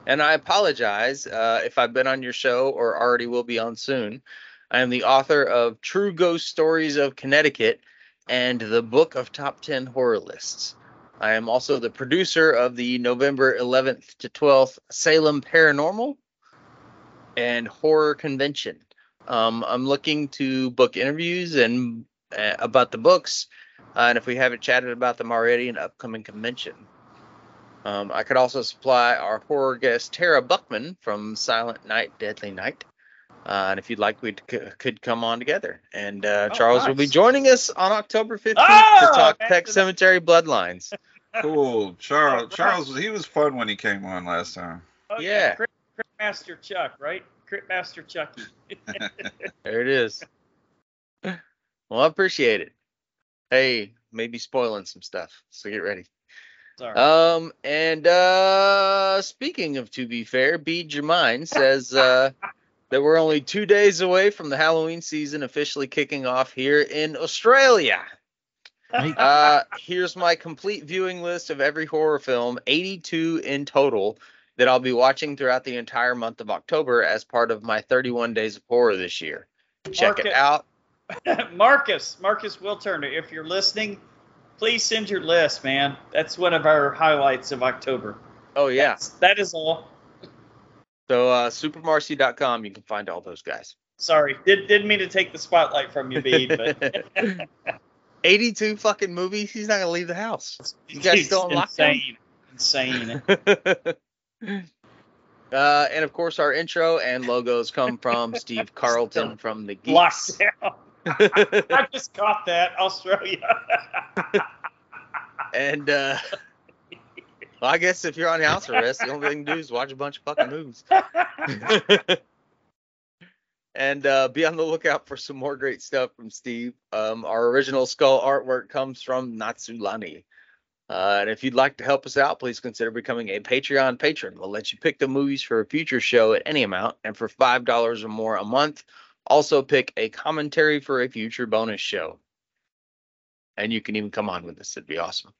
And I apologize uh, if I've been on your show or already will be on soon. I am the author of True Ghost Stories of Connecticut and the Book of Top 10 Horror Lists. I am also the producer of the November 11th to 12th Salem Paranormal and Horror Convention. Um, I'm looking to book interviews and uh, about the books, uh, and if we haven't chatted about them already, an upcoming convention. Um, I could also supply our horror guest Tara Buckman from Silent Night, Deadly Night. Uh, and if you'd like, we c- could come on together. And uh, Oh, Charles will be joining us on October 15th to Oh, talk back Pet to the- Cemetery Bloodlines. Cool. Charles. Alright. Charles. He was fun when he came on last time. Oh, Yeah. Crit, Crit Master Chuck, right? Crit Master Chucky. There it is. Well, I appreciate it. Hey, maybe spoiling some stuff, so get ready. Sorry. Um, and uh speaking of to be fair, Bede Jermyn says uh that we're only two days away from the Halloween season officially kicking off here in Australia. Uh here's my complete viewing list of every horror film, 82 in total, that I'll be watching throughout the entire month of October as part of my 31 days of horror this year. Check it out. Marcus, Marcus Will Turner, if you're listening, please send your list, man. That's one of our highlights of October. Oh yeah. That's- that is all. So uh supermarcy.com you can find all those guys. Sorry, did, didn't mean to take the spotlight from you, Bede, but 82 fucking movies. He's not gonna leave the house. You guys It's still insane, insane. uh, and of course, our intro and logos come from Steve Carleton from the Geekz. Lockdown. I just caught that, Australia. and uh, well, I guess if you're on house arrest, the only thing to do is watch a bunch of fucking movies. and uh, be on the lookout for some more great stuff from Steve. Um, our original skull artwork comes from Natsulani. Uh, and if you'd like to help us out, please consider becoming a Patreon patron. We'll let you pick the movies for a future show at any amount, and for five dollars or more a month, also pick a commentary for a future bonus show. And you can even come on with us; it'd be awesome.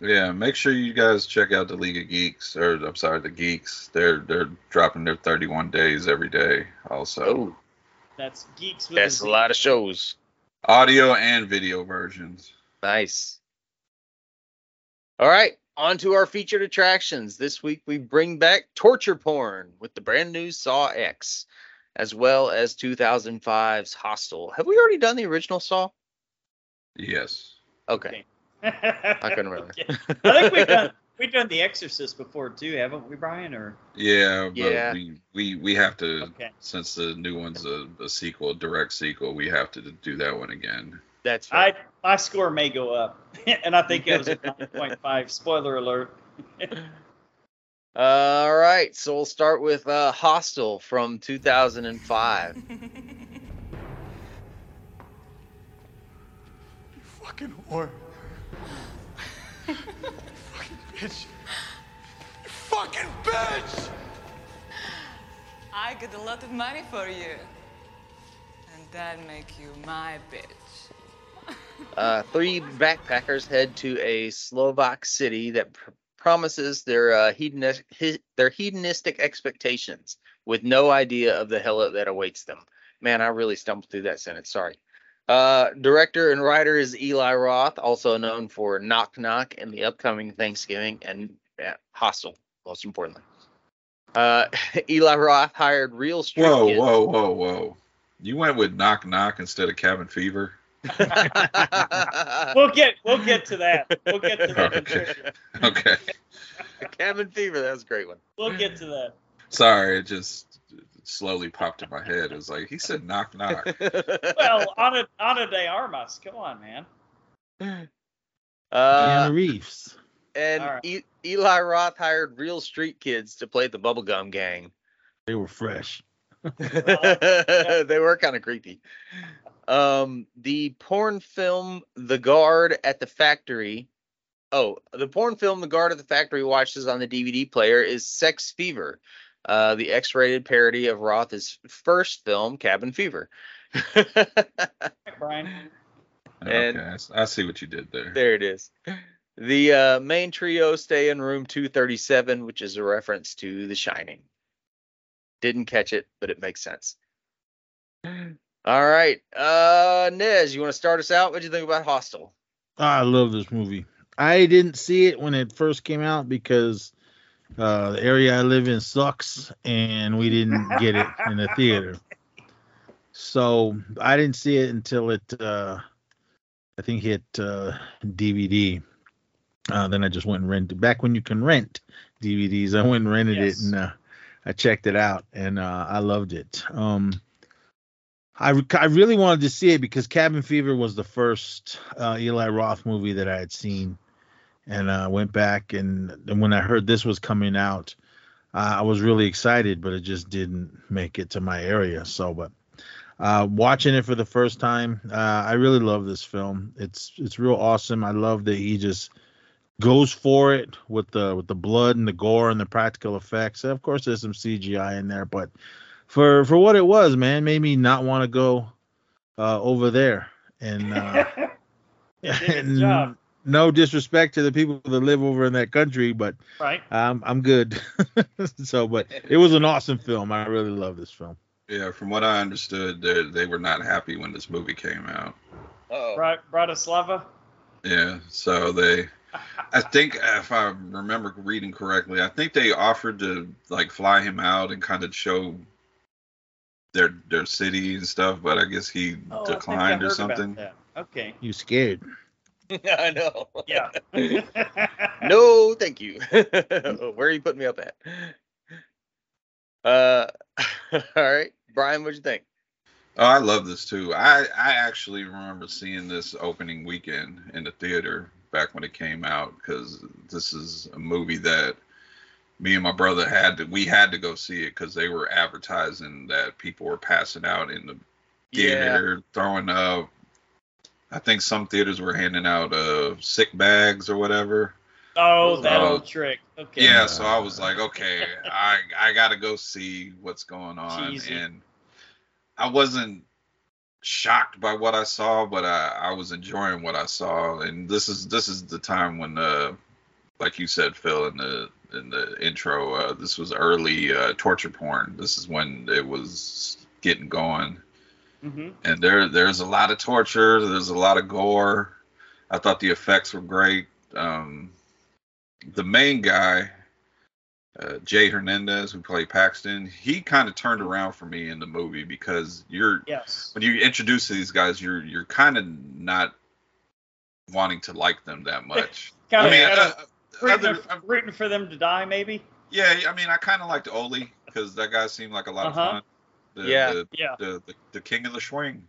Yeah, make sure you guys check out the League of Geeks, or I'm sorry, the Geekz. They're they're dropping their 31 days every day. Also, Oh, That's geeks with that's a a Z. lot of shows. audio and video versions. Nice. All right, on to our featured attractions. This week we bring back torture porn with the brand new Saw X. as well as 2005's Hostel. Have we already done the original Saw? Yes. Okay. I couldn't remember. I think we've done we've done The Exorcist before too, haven't we, Brian? Or Yeah, but Yeah. we we we have to okay. since the new one's a, a sequel, a direct sequel, we have to do that one again. That's right. I my score may go up, and I think it was a 9.5. Spoiler alert. All right, so we'll start with uh, Hostel from 2005. You fucking whore. You fucking bitch. You fucking bitch! I get a lot of money for you. And that make you my bitch. Uh, three backpackers head to a Slovak city that pr- promises their uh, hedonist- hi- their hedonistic expectations, with no idea of the hell that awaits them. Man, I really stumbled through that sentence. Sorry. Uh, director and writer is Eli Roth, also known for Knock Knock and the upcoming Thanksgiving and uh, Hostel, most importantly. Uh, Eli Roth hired real street Whoa, kids. whoa, whoa, whoa! You went with Knock Knock instead of Cabin Fever. We'll get we'll get to that. We'll get to that. in Okay. Okay. Cabin Fever, that was a great one. We'll get to that. Sorry, it just slowly popped in my head. It was like he said Knock Knock. Well, Ana Ana de Armas. Come on, man. uh, Keanu Reeves. and All right. e- Eli Roth hired real street kids to play the bubblegum gang. They were fresh. they were kind of creepy. Um, the porn film The Guard at the Factory. Oh, the porn film The Guard at the Factory watches on the DVD player is Sex Fever, uh, the X-rated parody of Roth's first film, Cabin Fever. Brian. Okay, And- I s- I see what you did there. There it is. The uh, main trio stay in room 237, which is a reference to The Shining. Didn't catch it, but it makes sense. All right. Uh, Nez, you want to start us out? What do you think about Hostel? I love this movie. I didn't see it when it first came out because uh, the area I live in sucks, and we didn't get it in the theater. So I didn't see it until it, uh, I think, hit uh, DVD. Uh, then I just went and rented. Back when you can rent DVDs, I went and rented Yes. it, and uh, I checked it out, and uh, I loved it. Um, I, I really wanted to see it because Cabin Fever was the first uh, Eli Roth movie that I had seen, and I uh, went back and, and when I heard this was coming out, uh, I was really excited, but it just didn't make it to my area. So, but uh, watching it for the first time, uh, I really love this film. It's it's real awesome. I love that he just goes for it with the with the blood and the gore and the practical effects. Of course, there's some CGI in there, but for for what it was, man, made me not want to go uh, over there. And, uh, and job. No disrespect to the people that live over in that country, but Right. I'm I'm good. so, but it was an awesome film. I really love this film. Yeah, from what I understood, they, they were not happy when this movie came out. Oh, Bra- Bratislava. Yeah, so they, I think if I remember reading correctly, I think they offered to like fly him out and kind of show their their city and stuff, but I guess he Oh, I I declined or something. that. Okay. You scared? I know. Yeah. no, thank you. Where are you putting me up at? Uh, all right, Brian, what'd you think? Oh, I love this too. I I actually remember seeing this opening weekend in the theater back when it came out because this is a movie that me and my brother had to we had to go see it because they were advertising that people were passing out in the theater, throwing up. I think some theaters were handing out uh sick bags or whatever. oh, that Oh. old trick. Okay. Yeah, so I was like, okay, I I gotta go see what's going on, Cheesy. and I wasn't shocked by what I saw, but I I was enjoying what I saw, and this is this is the time when uh like you said, Phil, in the in the intro, uh, this was early uh, torture porn. This is when it was getting going, hmm and there there's a lot of torture, there's a lot of gore. I thought the effects were great. Um, the main guy, uh, Jay Hernandez, who played Paxton, he kind of turned around for me in the movie because you're Yes. when you introduce these guys, you're you're kind of not wanting to like them that much. Kind I of, mean, kind uh, rooting, other, for, rooting for them to die, maybe. yeah, I mean, I kind of liked Oli because that guy seemed like a lot Uh-huh. of fun. The, Yeah. the, Yeah. the, the the king of the swing,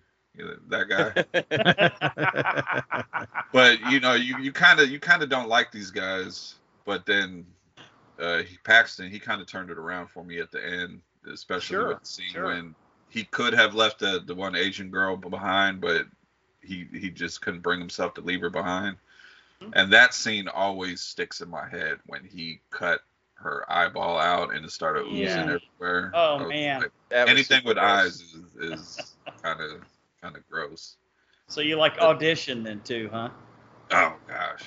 that guy. but you know, you you kind of you kind of don't like these guys. But then uh, he, Paxton, he kind of turned it around for me at the end, especially Sure, with the scene sure. when he could have left the the one Asian girl behind, but he he just couldn't bring himself to leave her behind. Mhm. And that scene always sticks in my head when he cut her eyeball out and it started oozing Yeah. everywhere. Oh, was man. like, anything with gross. eyes is is kind of kind of gross. so you like audition then too, huh? Oh gosh.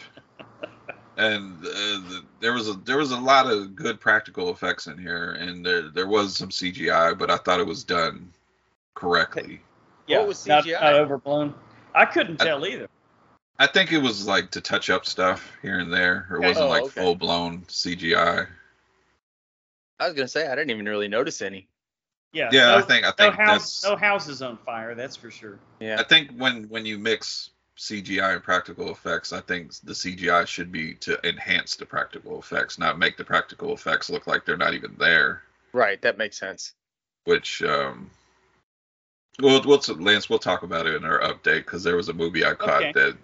And uh, the, there was a there was a lot of good practical effects in here, and there there was some CGI, but I thought it was done correctly. Yeah. was not, CGI? not overblown. I couldn't I- tell either. I think it was like to touch up stuff here and there. It Okay. wasn't Oh, like okay. full blown CGI. I was gonna say I didn't even really notice any. Yeah. Yeah, no, I think I no think house, that's no houses on fire. That's for sure. Yeah. I think when when you mix CGI and practical effects, I think the CGI should be to enhance the practical effects, not make the practical effects look like they're not even there. Right. That makes sense. which um well we'll Lance we'll talk about it in our update because there was a movie I caught Okay. that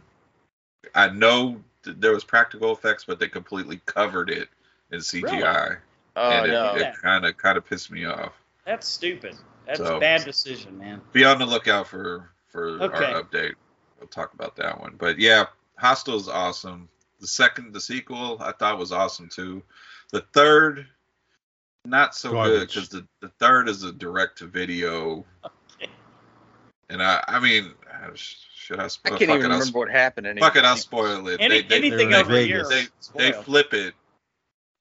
I know that there was practical effects but they completely covered it in CGI Oh and it, no. it kind of kind of pissed me off. That's stupid. That's So- a bad decision, man. Be on the lookout for for Okay. our update. We'll talk about that one. But yeah, Hostel is awesome. The second the sequel I thought was awesome too. The third not so good because the, the third is a direct to video Okay. And I, I mean, should I I can't even it, I'll remember what happened. sp- in Fuck it, I'll spoil it. Any, they, they, anything over here. They, they flip it.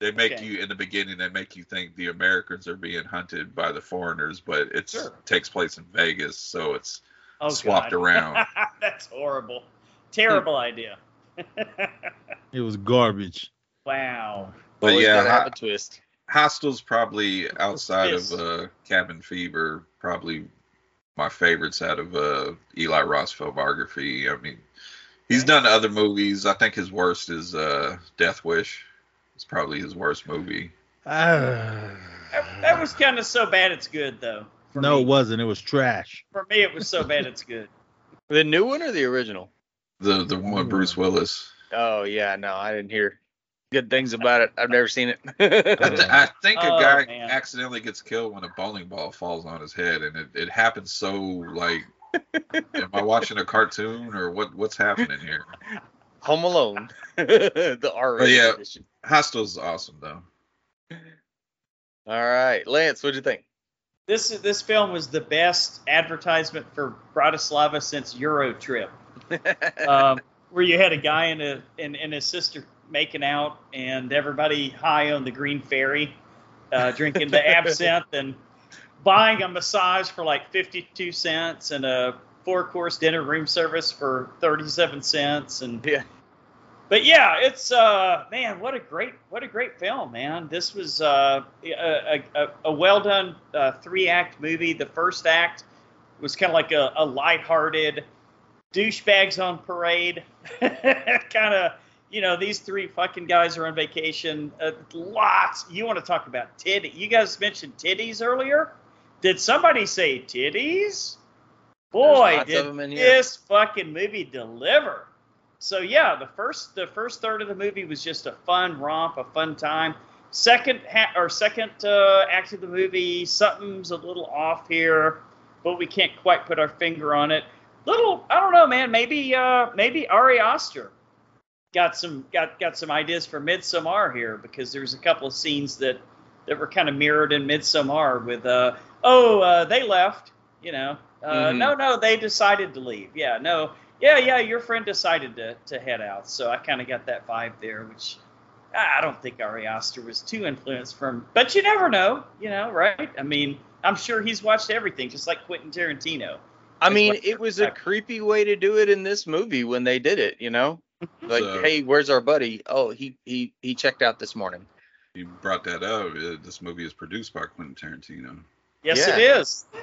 They make Okay. you in the beginning. They make you think the Americans are being hunted by the foreigners, but it Sure. takes place in Vegas, so it's Oh, swapped God. around. That's horrible. Terrible idea. It was garbage. wow. But Always yeah, gotta have Ho- a twist. Hostel's probably outside of uh, Cabin Fever, probably my favorites out of uh, Eli Ross filmography. I mean, he's Okay. done other movies. I think his worst is uh, Death Wish. It's probably his worst movie. Ah. That, that was kind of so bad it's good, though. No, me. it wasn't. It was trash. For me, it was so bad it's good. The new one or the original? The the one with Bruce Willis. Oh yeah, no, I didn't hear good things about it. I've never seen it. I, th- I think a Oh, guy man. accidentally gets killed when a bowling ball falls on his head, and it, it happens so like. am I watching a cartoon or what? What's happening here? Home Alone, the R rated yeah. edition. Hostel's awesome though. All right, Lance, what'd you think? This this film was the best advertisement for Bratislava since Euro Trip. um, where you had a guy and a and, and his sister making out, and everybody high on the green fairy, uh, drinking the absinthe and buying a massage for like fifty two cents and a four course dinner room service for thirty seven cents and Yeah. But yeah, it's uh man, what a great what a great film, man. This was uh, a, a, a well done uh, three act movie. The first act was kind of like a, a lighthearted douchebags on parade, kind of. You know, these three fucking guys are on vacation. Uh, lots. You want to talk about titty? You guys mentioned titties earlier. Did somebody say titties? Boy, did of 'em in here. this fucking movie deliver! So yeah, the first the first third of the movie was just a fun romp, a fun time. Second ha- or second uh, act of the movie, something's a little off here, but we can't quite put our finger on it. Little, I don't know, man. Maybe uh, maybe Ari Aster got some got got some ideas for Midsommar here because there's a couple of scenes that that were kind of mirrored in Midsommar with uh oh uh, they left, you know. Uh, Mhm. No, no, they decided to leave. Yeah, no, yeah, yeah, your friend decided to, to head out. So I kind of got that vibe there, which I I don't think Ari Aster was too influenced from, but you never know, you know, right? I mean, I'm sure he's watched everything, just like Quentin Tarantino. I mean, what- it was a creepy way to do it in this movie when they did it. You know, like, So- hey, where's our buddy? Oh, he he he checked out this morning. you brought that up. Uh, this movie is produced by Quentin Tarantino. Yes, Yeah. it is.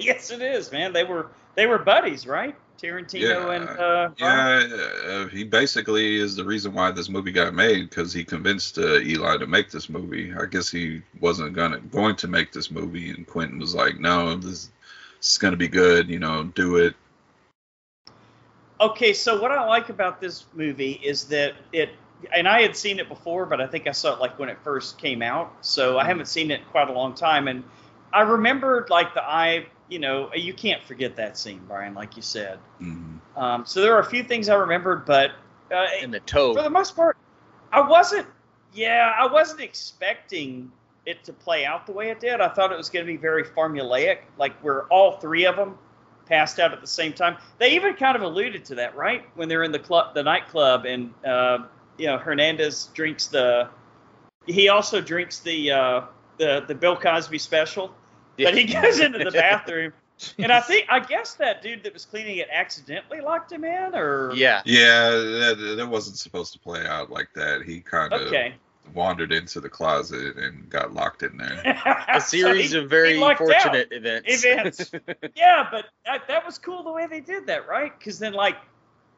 yes, it is, man. They were they were buddies, right? Tarantino Yeah, and uh, Yeah, uh, he basically is the reason why this movie got made because he convinced uh, Eli to make this movie. I guess he wasn't gonna going to make this movie, and Quentin was like, "No, this, this is gonna be good. You know, do it." Okay, so what I like about this movie is that it, and I had seen it before, but I think I saw it like when it first came out. So I haven't seen it in quite a long time, and I remembered like the eye. You know, you can't forget that scene, Brian, like you said. Mhm. Um, so there are a few things I remembered, but uh, In the toe, for the most part, I wasn't. Yeah, I wasn't expecting it to play out the way it did. I thought it was going to be very formulaic, like where all three of them passed out at the same time. They even kind of alluded to that, right? When they're in the club, the nightclub, and uh, you know Hernandez drinks the. He also drinks the uh, the the Bill Cosby special, but he goes into the bathroom. And I think I guess that dude that was cleaning it accidentally locked him in, or Yeah. Yeah, that, that wasn't supposed to play out like that. He kind of okay. wandered into the closet and got locked in there. A So series he- of very he lucked out. fortunate events. Events. Yeah, but that, that was cool the way they did that, right? Because then, like,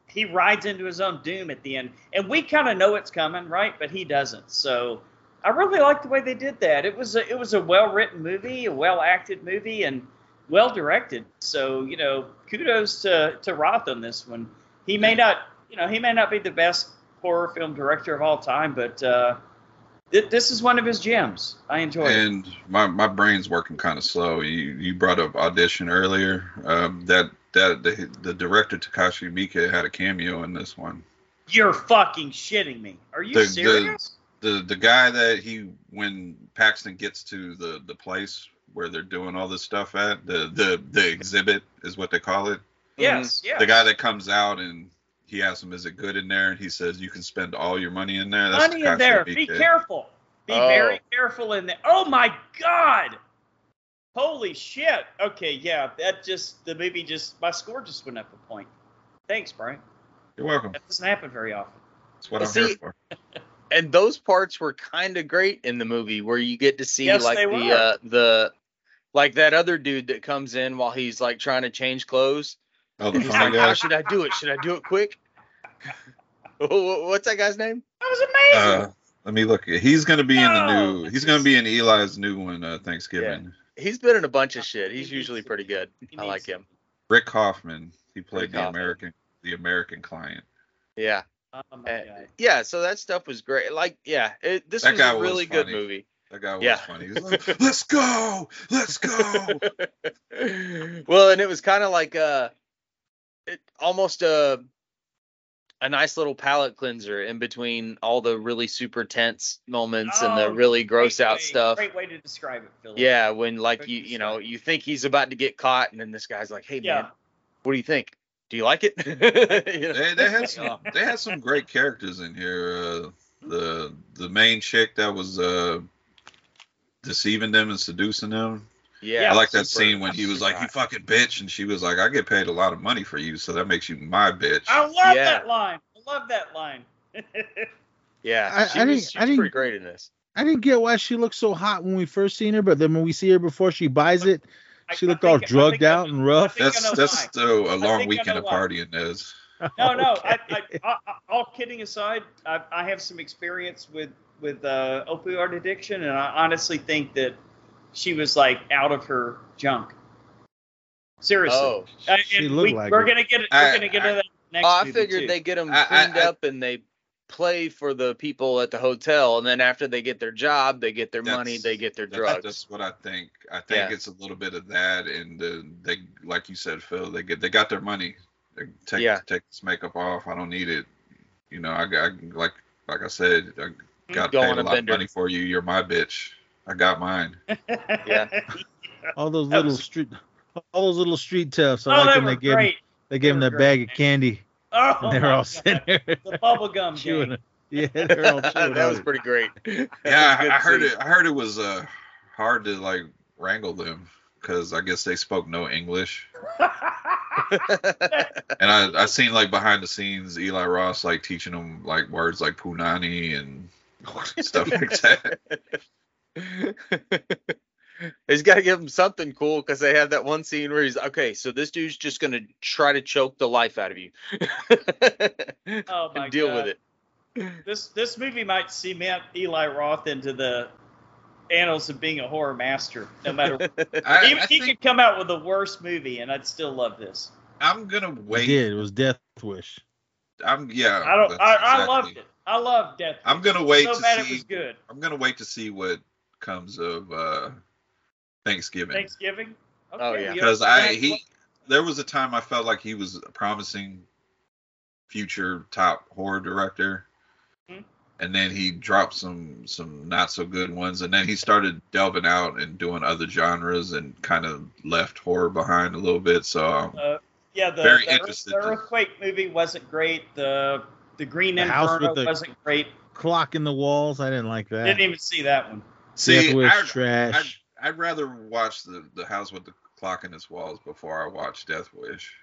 he rides into his own doom at the end, and we kind of know it's coming, right? But he doesn't. So I really like the way they did that. It was a, it was a well written movie, a well acted movie, and well directed. So you know, kudos to to Roth on this one. He may not, you know, he may not be the best horror film director of all time, but uh, th- this is one of his gems. I enjoy it. and my, my brain's working kind of slow. You you brought up audition earlier. Um, that that the, the director Takashi Miike had a cameo in this one. You're fucking shitting me. Are you the- serious? The the the guy that he when Paxton gets to the the place where they're doing all this stuff at the the the exhibit is what they call it. yes, mm-hmm. yes. The guy that comes out and he asks him, "Is it good in there?" And he says, "You can spend all your money in there." That's money in there. Be Miike. careful. Be Oh. very careful in there. Oh my god. Holy shit. Okay, yeah. That just the movie just my score just went up a point. Thanks, Brian. You're welcome. That doesn't happen very often. That's what I'm See, here for. and those parts were kind of great in the movie where you get to see Yes, like the uh the like that other dude that comes in while he's like trying to change clothes. Oh, the He's funny like, guy. how should I do it? Should I do it quick? Wh- wh- What's that guy's name? That was amazing. Uh, let me look. He's gonna be in the new. He's gonna be in Eli's new one. Uh, Thanksgiving. He's been in a bunch of shit. He's He usually pretty good. I like him. Rick Hoffman. He played Rick the Hoffman. American, the American client. Yeah. Oh my Uh, god. yeah, so that stuff was great. Like, yeah, it, this That was guy a was really good movie. That guy was Yeah. funny. He was like, "Let's go, let's go." well, and it was kind of like uh it almost a a nice little palate cleanser in between all the really super tense moments and the Oh, really gross Great out way- stuff. Great way to describe it, Philip. Yeah, when like Great you you know you think he's about to get caught, and then this guy's like, "Hey Yeah. man, what do you think? Do you like it?" You know? they, they had some. They had some great characters in here. Uh, the the main chick that was uh, deceiving them and seducing them. yeah, I like that super- scene when he was like, "You fucking bitch," and she was like, "I get paid a lot of money for you, so that makes you my bitch." I love Yeah. that line. I love that line. Yeah, I- she I was, didn't- I was didn't- pretty great in this. I didn't get why she looked so hot when we first seen her, but then when we see her before she buys it, I- she looked all drugged out and rough. I think I That's know that's still a long weekend of partying, is. No, no. Okay. I, I, I, all kidding aside, I, I have some experience with with uh, opioid addiction, and I honestly think that she was like out of her junk. Seriously. Oh, Uh, She and looked we, like we're it. gonna get it. I- We're gonna get to that next. Oh, I figured too. they get them I- I- cleaned I- up and they play for the people at the hotel, and then after they get their job, they get their money, they get their That's, drugs. that's what I think. I think Yeah. it's a little bit of that, and uh, they, like you said, Phil, they get they got their money. They take Yeah. take this makeup off. I don't need it. You know, I got like like I said, I got Go paid a a lot bender. of money for you. You're my bitch. I got mine. Yeah. all those That little was- street, all those little street toughs. I oh, like when were they gave great. they gave him They that were bag of candy, Oh, and they were all God. sitting there The bubblegum chewing gang. it. Yeah, they're all chewing that was pretty great. Yeah, I, I heard scene. it. I heard it was uh hard to like wrangle them because I guess they spoke no English. And I I seen like behind the scenes Eli Roth like teaching them like words like punani and stuff like that. He's got to give him something cool because they have that one scene where he's okay. So this dude's just gonna try to choke the life out of you. Oh my and deal God. with it. This this movie might cement Eli Roth into the annals of being a horror master. No matter, I, he, I he think could come out with the worst movie, and I'd still love this. I'm gonna It wait. did. It was Death Wish. I'm yeah. I don't. that's I, I loved it. I love Death. I'm gonna wait So to see- good. I'm gonna wait to see what comes of uh Thanksgiving. Thanksgiving. Okay, Oh, yeah. because I he there was a time I felt like he was a promising future top horror director. Mhm. And then he dropped some some not so good ones, and then he started delving out and doing other genres, and kind of left horror behind a little bit. So um, Uh, yeah, the, Very the, Earth- interested the Earthquake movie wasn't great. The the Green The House Inferno with the- wasn't great. Clock in the walls. I didn't like that. Didn't even see that one. see, Death Wish I, trash. I'd, I'd rather watch the the house with the clock in its walls before I watch Death Wish.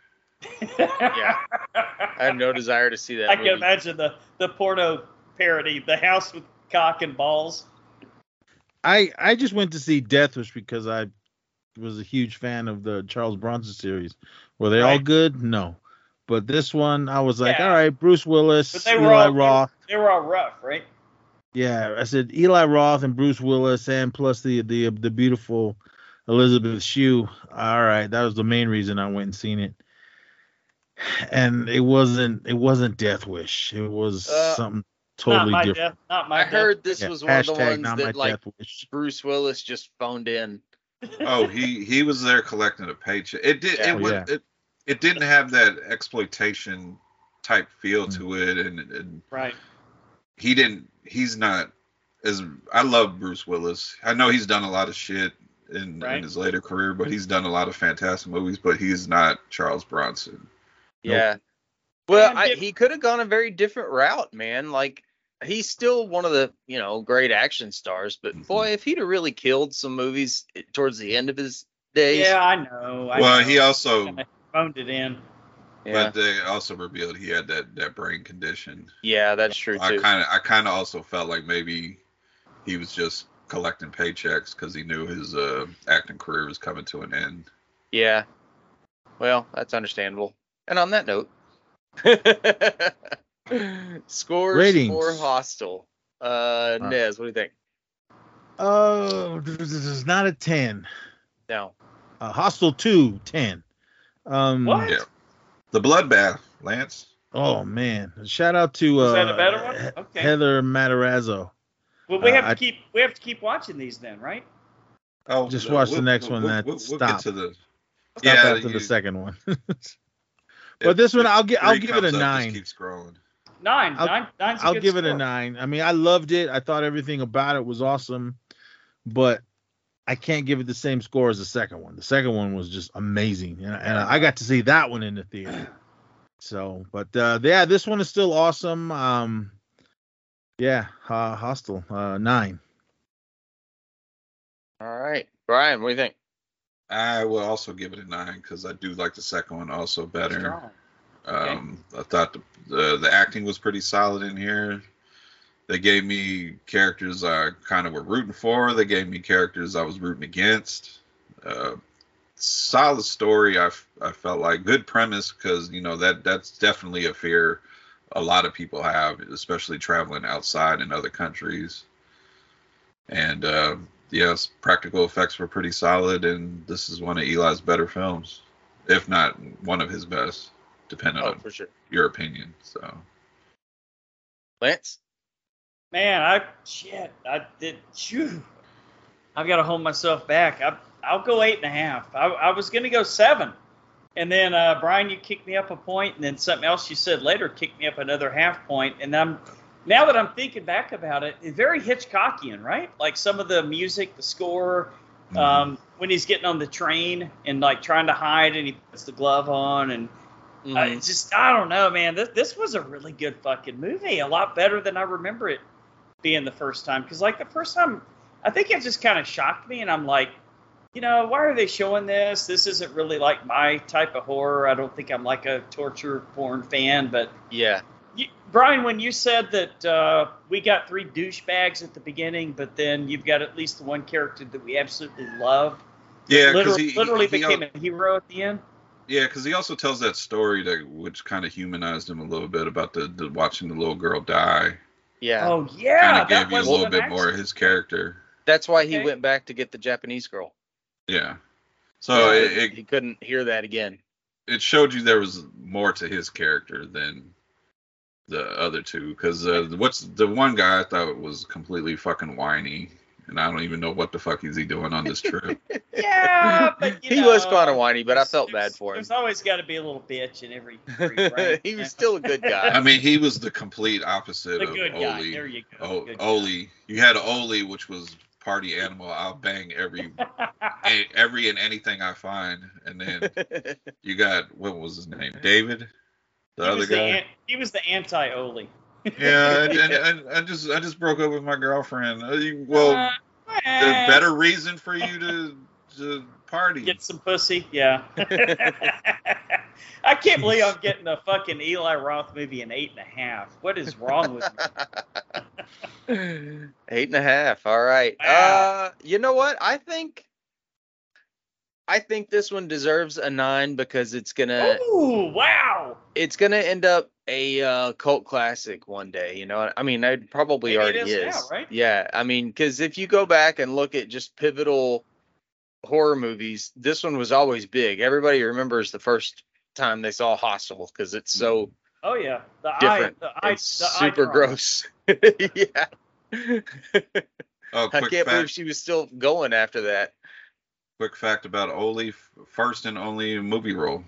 yeah, I have no desire to see that. I movie. can imagine the the porno parody, the house with cock and balls. I I just went to see Death Wish because I was a huge fan of the Charles Bronson series. Were they all good? No. But this one, I was like, Yeah. all right, Bruce Willis, But they were Eli all Roth. They were all rough, right? Yeah, I said Eli Roth and Bruce Willis, and plus the the the beautiful Elizabeth Shue. All right, that was the main reason I went and seen it. And it wasn't it wasn't Death Wish. It was Uh, something totally not my different. death. Not my I death. heard this Yeah, was one of the ones that like Wish. Bruce Willis just phoned in. Oh, he he was there collecting a paycheck. It did Yeah. it was Yeah. it, it didn't have that exploitation type feel Mm. to it, and, and Right. he didn't. He's not as I love Bruce Willis. I know he's done a lot of shit in, Right. in his later career, but he's done a lot of fantastic movies. But he's not Charles Bronson. Yeah. Well, I, he could have gone a very different route, man. Like he's still one of the you know great action stars, but Mhm. boy, if he'd have really killed some movies towards the end of his days, Yeah, I know. I well, know. he also, phoned it in. Yeah, but they also revealed he had that that brain condition. yeah, that's true I too. kind of I kind of also felt like maybe he was just collecting paychecks because he knew his uh, acting career was coming to an end. Yeah. Well, that's understandable. And on that note, scores Ratings. for Hostel. Uh, right. Nez, what do you think? Oh, this is not a 10. No. Uh, Hostel 2, 10. Um, What? Yeah. The bloodbath, Lance. Oh, man. Shout out to Was uh, that a better one? Okay. Heather Matarazzo. Well, we Uh, have to I- keep we have to keep watching these then, right? Oh, Just uh, watch the next one, We'll, that we'll, we'll stop. get to the. Stop Yeah, after you- the second one. if- but this one, I'll gi- I'll give it a comes up, nine. Keep scrolling. Nine, I'll- nine, nine's a I'll good give it a nine. I mean, I loved it. I thought everything about it was awesome, but I can't give it the same score as the second one. The second one was just amazing, and, and I got to see that one in the theater. So, but uh, yeah, this one is still awesome. Um, yeah, uh, Hostel uh, nine. All right. Brian, what do you think? I will also give it a nine because I do like the second one also better. Strong. Um, I thought the, the the acting was pretty solid in here. They gave me characters I kind of were rooting for. They gave me characters I was rooting against. Uh, solid story. I, f- I felt like good premise because you know that that's definitely a fear a lot of people have, especially traveling outside in other countries. And uh, yes, practical effects were pretty solid, and this is one of Eli's better films, if not one of his best, depending Oh, on sure. your opinion. So Lance? Man, I shit, I did. Phew. I've got to hold myself back. I, I'll go eight and a half. I, I was gonna go seven, and then uh, Brian, you kicked me up a point, and then something else you said later kicked me up another half point. and I'm now that I'm thinking back about it, it's very Hitchcockian, right? Like some of the music, the score, mm-hmm. um, when he's getting on the train and like trying to hide, and he puts the glove on, and Mhm. I just I don't know, man. This this was a really good fucking movie. A lot better than I remember it being the first time. Because like the first time, I think it just kind of shocked me, and I'm like, you know, why are they showing this? This isn't really like my type of horror. I don't think I'm like a torture porn fan, but yeah. you, Brian, when you said that uh, we got three douchebags at the beginning, but then you've got at least the one character that we absolutely love, Yeah, because literally, he literally he, became al- a hero at the end. yeah, because he also tells that story that which kind of humanized him a little bit about the, the watching the little girl die. Yeah, Oh yeah. Kind yeah, of gave that you a little an bit more of his character. that's why he Okay. went back to get the Japanese girl. Yeah. So Yeah, it, it he couldn't hear that again. it showed you there was more to his character than the other two. Because uh, what's the one guy I thought was completely fucking whiny, and I don't even know what the fuck is he doing on this trip. Yeah, but you he know, was kind of whiny, but I felt bad for him. There's always got to be a little bitch in every. every frame, he was still a good guy. I mean, he was the complete opposite the of good guy. Oli. There you go. O- Good guy. Oli. You had Oli, which was party animal. I'll bang every a- every and anything I find, and then you got what was his name, David, the he other was the guy. an- he was the anti-Oli. Yeah, and, and, and I just I just broke up with my girlfriend. Uh, Well, Uh, the better reason for you to to party. Get some pussy, yeah. I can't believe I'm getting a fucking Eli Roth movie in eight and a half. What is wrong with me? Eight and a half. All right. Wow. Uh, you know what? I think, I think this one deserves a nine because it's gonna, Ooh, wow. it's gonna end up a uh, cult classic one day. You know, I mean, it probably Maybe already is is. now, right? Yeah. I mean, because if you go back and look at just pivotal horror movies, this one was always big. Everybody remembers the first time they saw Hostel because it's so Oh yeah, the different eye, the eye, and the eye super drop. gross. yeah. oh, I can't believe she was still going after that. quick fact about Oli, first and only movie role.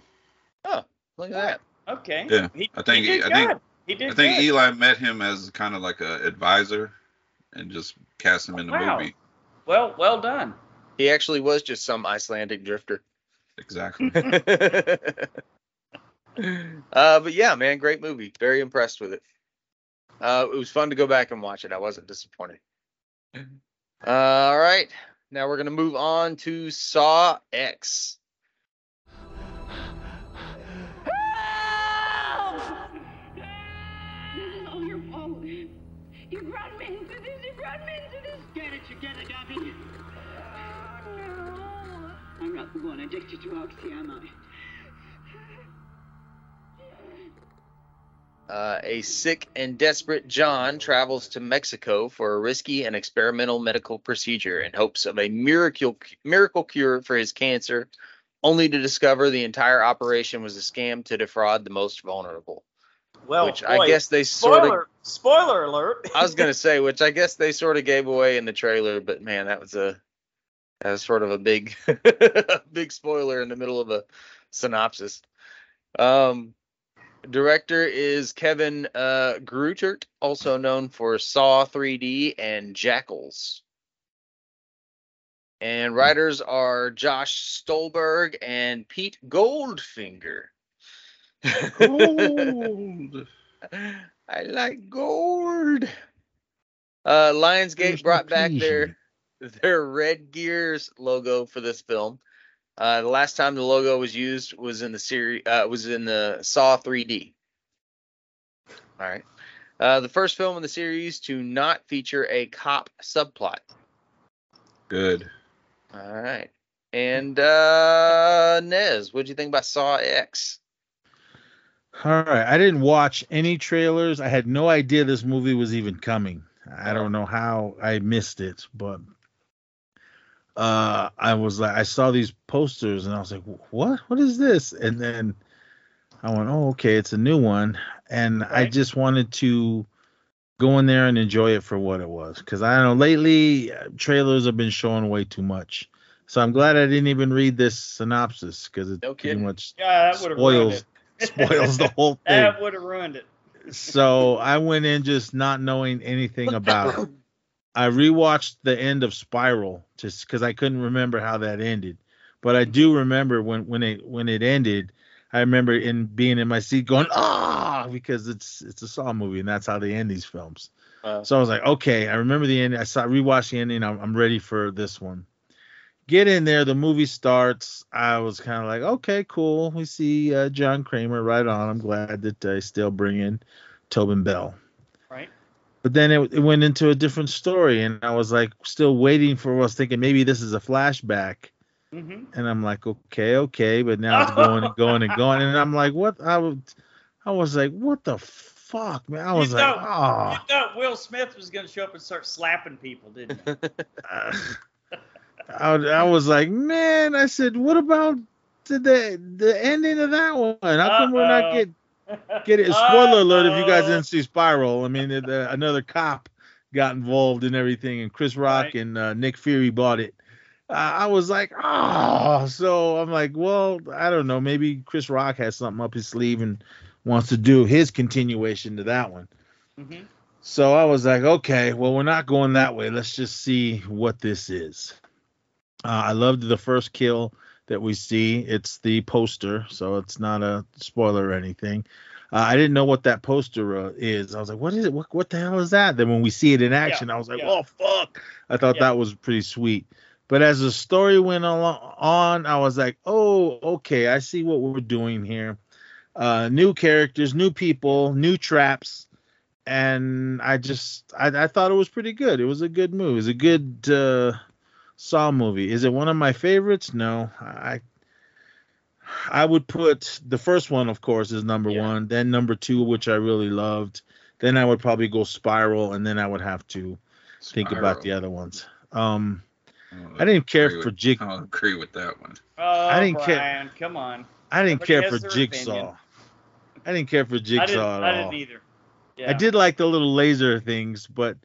Oh, look at that. Okay. Yeah, He, I think- he did I think- good. He did I think good. Eli met him as kind of like a advisor, and just cast him in the Wow. movie. Well, well done. He actually was just some Icelandic drifter. Exactly. uh, but yeah, man, great movie. Very impressed with it. Uh, it was fun to go back and watch it. I wasn't disappointed. Uh, all right, now we're gonna move on to Saw X. I'm not the one addicted to oxy, am I? Uh, a sick and desperate John travels to Mexico for a risky and experimental medical procedure in hopes of a miracle miracle cure for his cancer, only to discover the entire operation was a scam to defraud the most vulnerable. Well, which boy, I guess they sort of spoiler spoiler alert. I was gonna say, which I guess they sort of gave away in the trailer, but man, that was a that was sort of a big a big spoiler in the middle of a synopsis. Um director is Kevin uh Grutert, also known for Saw 3D and Jackals. And writers are Josh Stolberg and Pete Goldfinger. Gold. I like gold. Uh, Lionsgate There's brought back their their Red Gears logo for this film. Uh, the last time the logo was used was in the series uh, was in the Saw 3D. All right. Uh, the first film in the series to not feature a cop subplot. Good. All right. And uh Nez, what'd you think about Saw X? All right. I didn't watch any trailers. I had no idea this movie was even coming. I don't know how I missed it, but uh I was like I saw these posters and I was like, "What? What is this?" And then I went, "Oh, okay, it's a new one." And I just wanted to go in there and enjoy it for what it was cuz I don't know lately uh, trailers have been showing way too much. So I'm glad I didn't even read this synopsis cuz it No pretty much Yeah, that would ruined spoils it. Spoils the whole thing that would have ruined it. so I went in just not knowing anything about it. I rewatched the end of Spiral just because I couldn't remember how that ended, but I do remember when when it when it ended. I remember in being in my seat going ah because it's it's a Saw movie and that's how they end these films. Uh, So I was like, okay, I remember the ending. I saw rewatched the ending. I'm, I'm ready for this one. Get in there. The movie starts. I was kind of like, okay, cool. We see uh, John Kramer right on. I'm glad that they still bring in Tobin Bell. Right. But then it, it went into a different story, and I was like still waiting for. I was thinking maybe this is a flashback, hmm and I'm like, okay, okay, but now it's going and going and going, and I'm like, what? I was, I was like, what the fuck, man? I was you like, thought, you oh. thought Will Smith was going to show up and start slapping people, didn't you? I, I was like, man, I said, what about the the, ending of that one? How come we're not Uh-oh. get get it? Spoiler alert! If you guys didn't see Spiral, I mean, the, another cop got involved in everything, and Chris Rock Right. and uh, Nick Fury bought it. Uh, I was like, oh, so I'm like, well, I don't know, maybe Chris Rock has something up his sleeve and wants to do his continuation to that one. Mhm. So I was like, okay, well, we're not going that way. Let's just see what this is. Uh, I loved the first kill that we see. It's the poster, so it's not a spoiler or anything. Uh, I didn't know what that poster uh, is. I was like, what is it? What, what the hell is that? Then when we see it in action, I was like, yeah. oh, fuck. I thought Yeah. that was pretty sweet. But as the story went along, on, I was like, oh, okay, I see what we're doing here. Uh, new characters, new people, new traps and I just I, I thought it was pretty good. It was a good move. It was a good uh, Saw movie. Is it one of my favorites? No. I I would put the first one, of course, is number Yeah. one. Then number two, which I really loved. Then I would probably go Spiral, and then I would have to think about the other ones. Um, don't I didn't care agree for with- Jig. I don't agree with that one. Oh, I didn't care- come on. I didn't everybody care for Jigsaw. opinion. I didn't care for Jigsaw I didn't, at I all. didn't either. Yeah. I did like the little laser things, but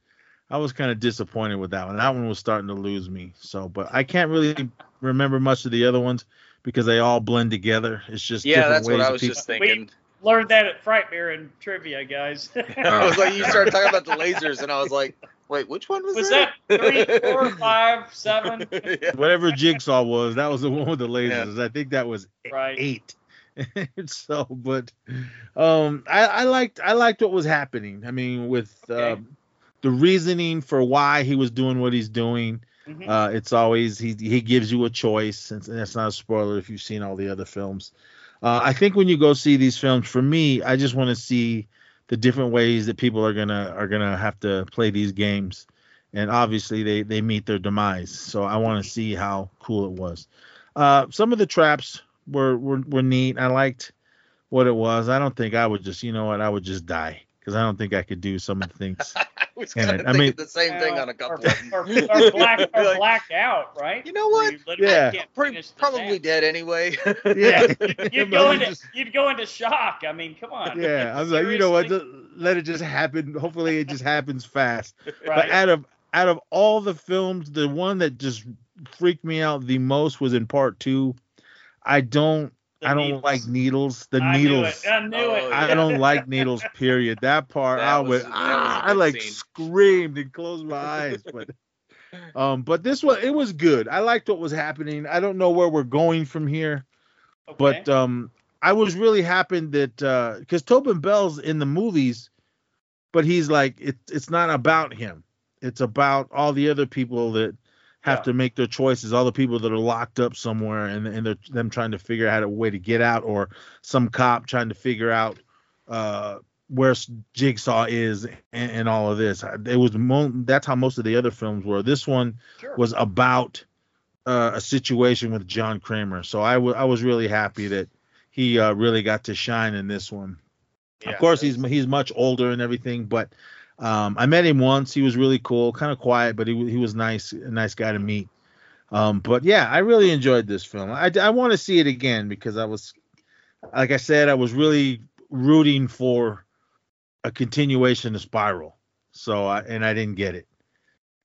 I was kind of disappointed with that one. That one was starting to lose me. So, but I can't really remember much of the other ones because they all blend together. It's just Yeah, different that's what I was people- just thinking. We Learned that at Frightmare and trivia, guys. I was like, you started talking about the lasers, and I was like, wait, which one was, Was that three, four, five, seven? yeah. Whatever Jigsaw was, that was the one with the lasers. I think that was Right. eight. so, but um, I, I liked I liked what was happening. I mean, with Okay. um, the reasoning for why he was doing what he's doing. Mhm. Uh, it's always he he gives you a choice, and that's not a spoiler if you've seen all the other films. Uh, I think when you go see these films, for me, I just want to see the different ways that people are gonna are gonna have to play these games, and obviously they they meet their demise. So I want to see how cool it was. Uh, some of the traps were, were were neat. I liked what it was. I don't think I would just you know what I would just die because I don't think I could do some of the things. I was kind of I mean- the same thing on a couple or, of them. or, or black, or Like, blacked out, right? You know what? you Yeah. can't Pretty- probably task. dead anyway. Yeah, You'd But go into just- you'd go into shock. I mean, come on. yeah, I was like, you know what? Just let it just happen. Hopefully, it just happens fast. But out of out of all the films, the one that just freaked me out the most was in part two. I don't The I don't needles. like needles. The I knew needles. it. I knew Oh, it. I don't like needles. Period. That part, That I was- would. that was a ah, I like scene. screamed and closed my eyes. But um, but this one, it was good. I liked what was happening. I don't know where we're going from here, Okay. but um, I was really happy that uh, because Tobin Bell's in the movies, but he's like it, it's not about him. It's about all the other people that have Yeah. to make their choices. All the people that are locked up somewhere, and and they're them trying to figure out a way to get out, or some cop trying to figure out uh, where Jigsaw is, and, and all of this. It was mo- that's how most of the other films were. This one Sure. was about uh, a situation with John Kramer. So I wa- I was really happy that he uh, really got to shine in this one. Yeah, of course, he's he's much older and everything, but um, I met him once. He was really cool, kind of quiet, but he he was nice, a nice guy to meet. Um, but yeah, I really enjoyed this film. I, I want to see it again because I was, like I said, I was really rooting for a continuation of Spiral. So I and I didn't get it.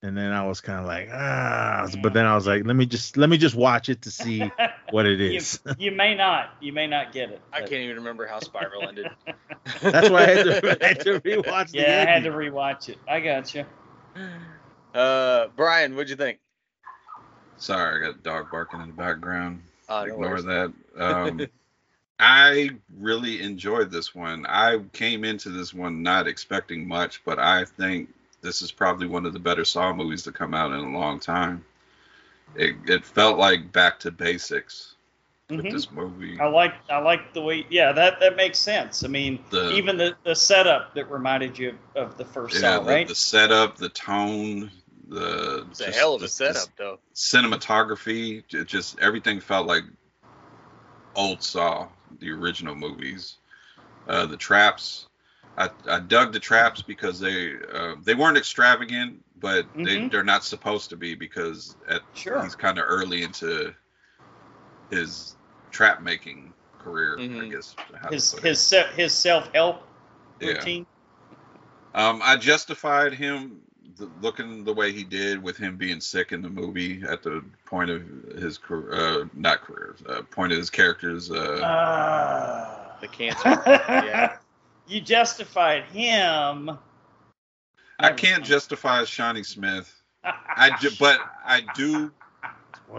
And then I was kind of like, ah, but then I was like, let me just let me just watch it to see what it is. you, you may not. You may not get it. I but- can't even remember how Spiral ended. That's why I had to, I had to rewatch the Yeah, I had to ending. rewatch it. I got you. Uh, Brian, what'd you think? Sorry, I got a dog barking in the background. Uh, Ignore that. Um, I really enjoyed this one. I came into this one not expecting much, but I think this is probably one of the better Saw movies to come out in a long time. It, it felt like back to basics. with Mhm. this movie. I like I like the way yeah that that makes sense. I mean The- even the, the setup that reminded you of, of the first Yeah, song, the, right? the setup, the tone, the It's a hell of a the- the setup, though. cinematography, j- just everything felt like old Saw, the original movies. Uh, the traps, I, I dug the traps because they uh, they weren't extravagant, but they Mhm. they're not supposed to be because at, Sure. he's kind of early into his trap making career, I Mhm. guess. his his se- his self help Yeah. routine. Um, I justified him th- looking the way he did with him being sick in the movie at the point of his career, uh, not career, uh, point of his character's. Uh, Ah. The cancer. yeah. You justified him. I can't justify Shawnee Smith. I ju- but I do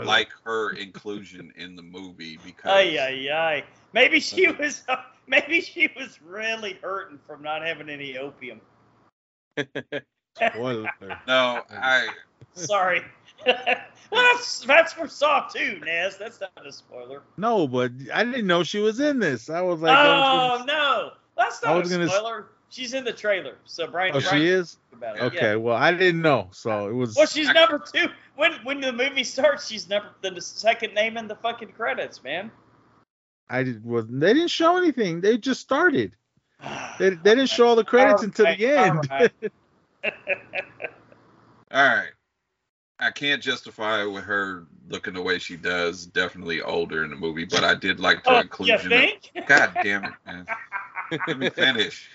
like her inclusion in the movie because Ay ay ay. Maybe she was. Maybe she was really hurting from not having any opium. Spoiler. no, I Sorry. well, that's that's for Saw too, Nez. That's not a spoiler. No, but I didn't know she was in this. I was like, I oh no, that's I not was a gonna s- spoiler. She's in the trailer, so Brian. oh, Brian she is. About it. Okay, Yeah. well, I didn't know, so it was. Well, she's number two. When when the movie starts, she's number the second name in the fucking credits, man. I did, was. They didn't show anything. They just started. They, they didn't show all the credits until the end. alright. all right. I can't justify it with her looking the way she does. Definitely older in the movie, but I did like the oh, you inclusion. think? Of, God damn it, man! Let me finish.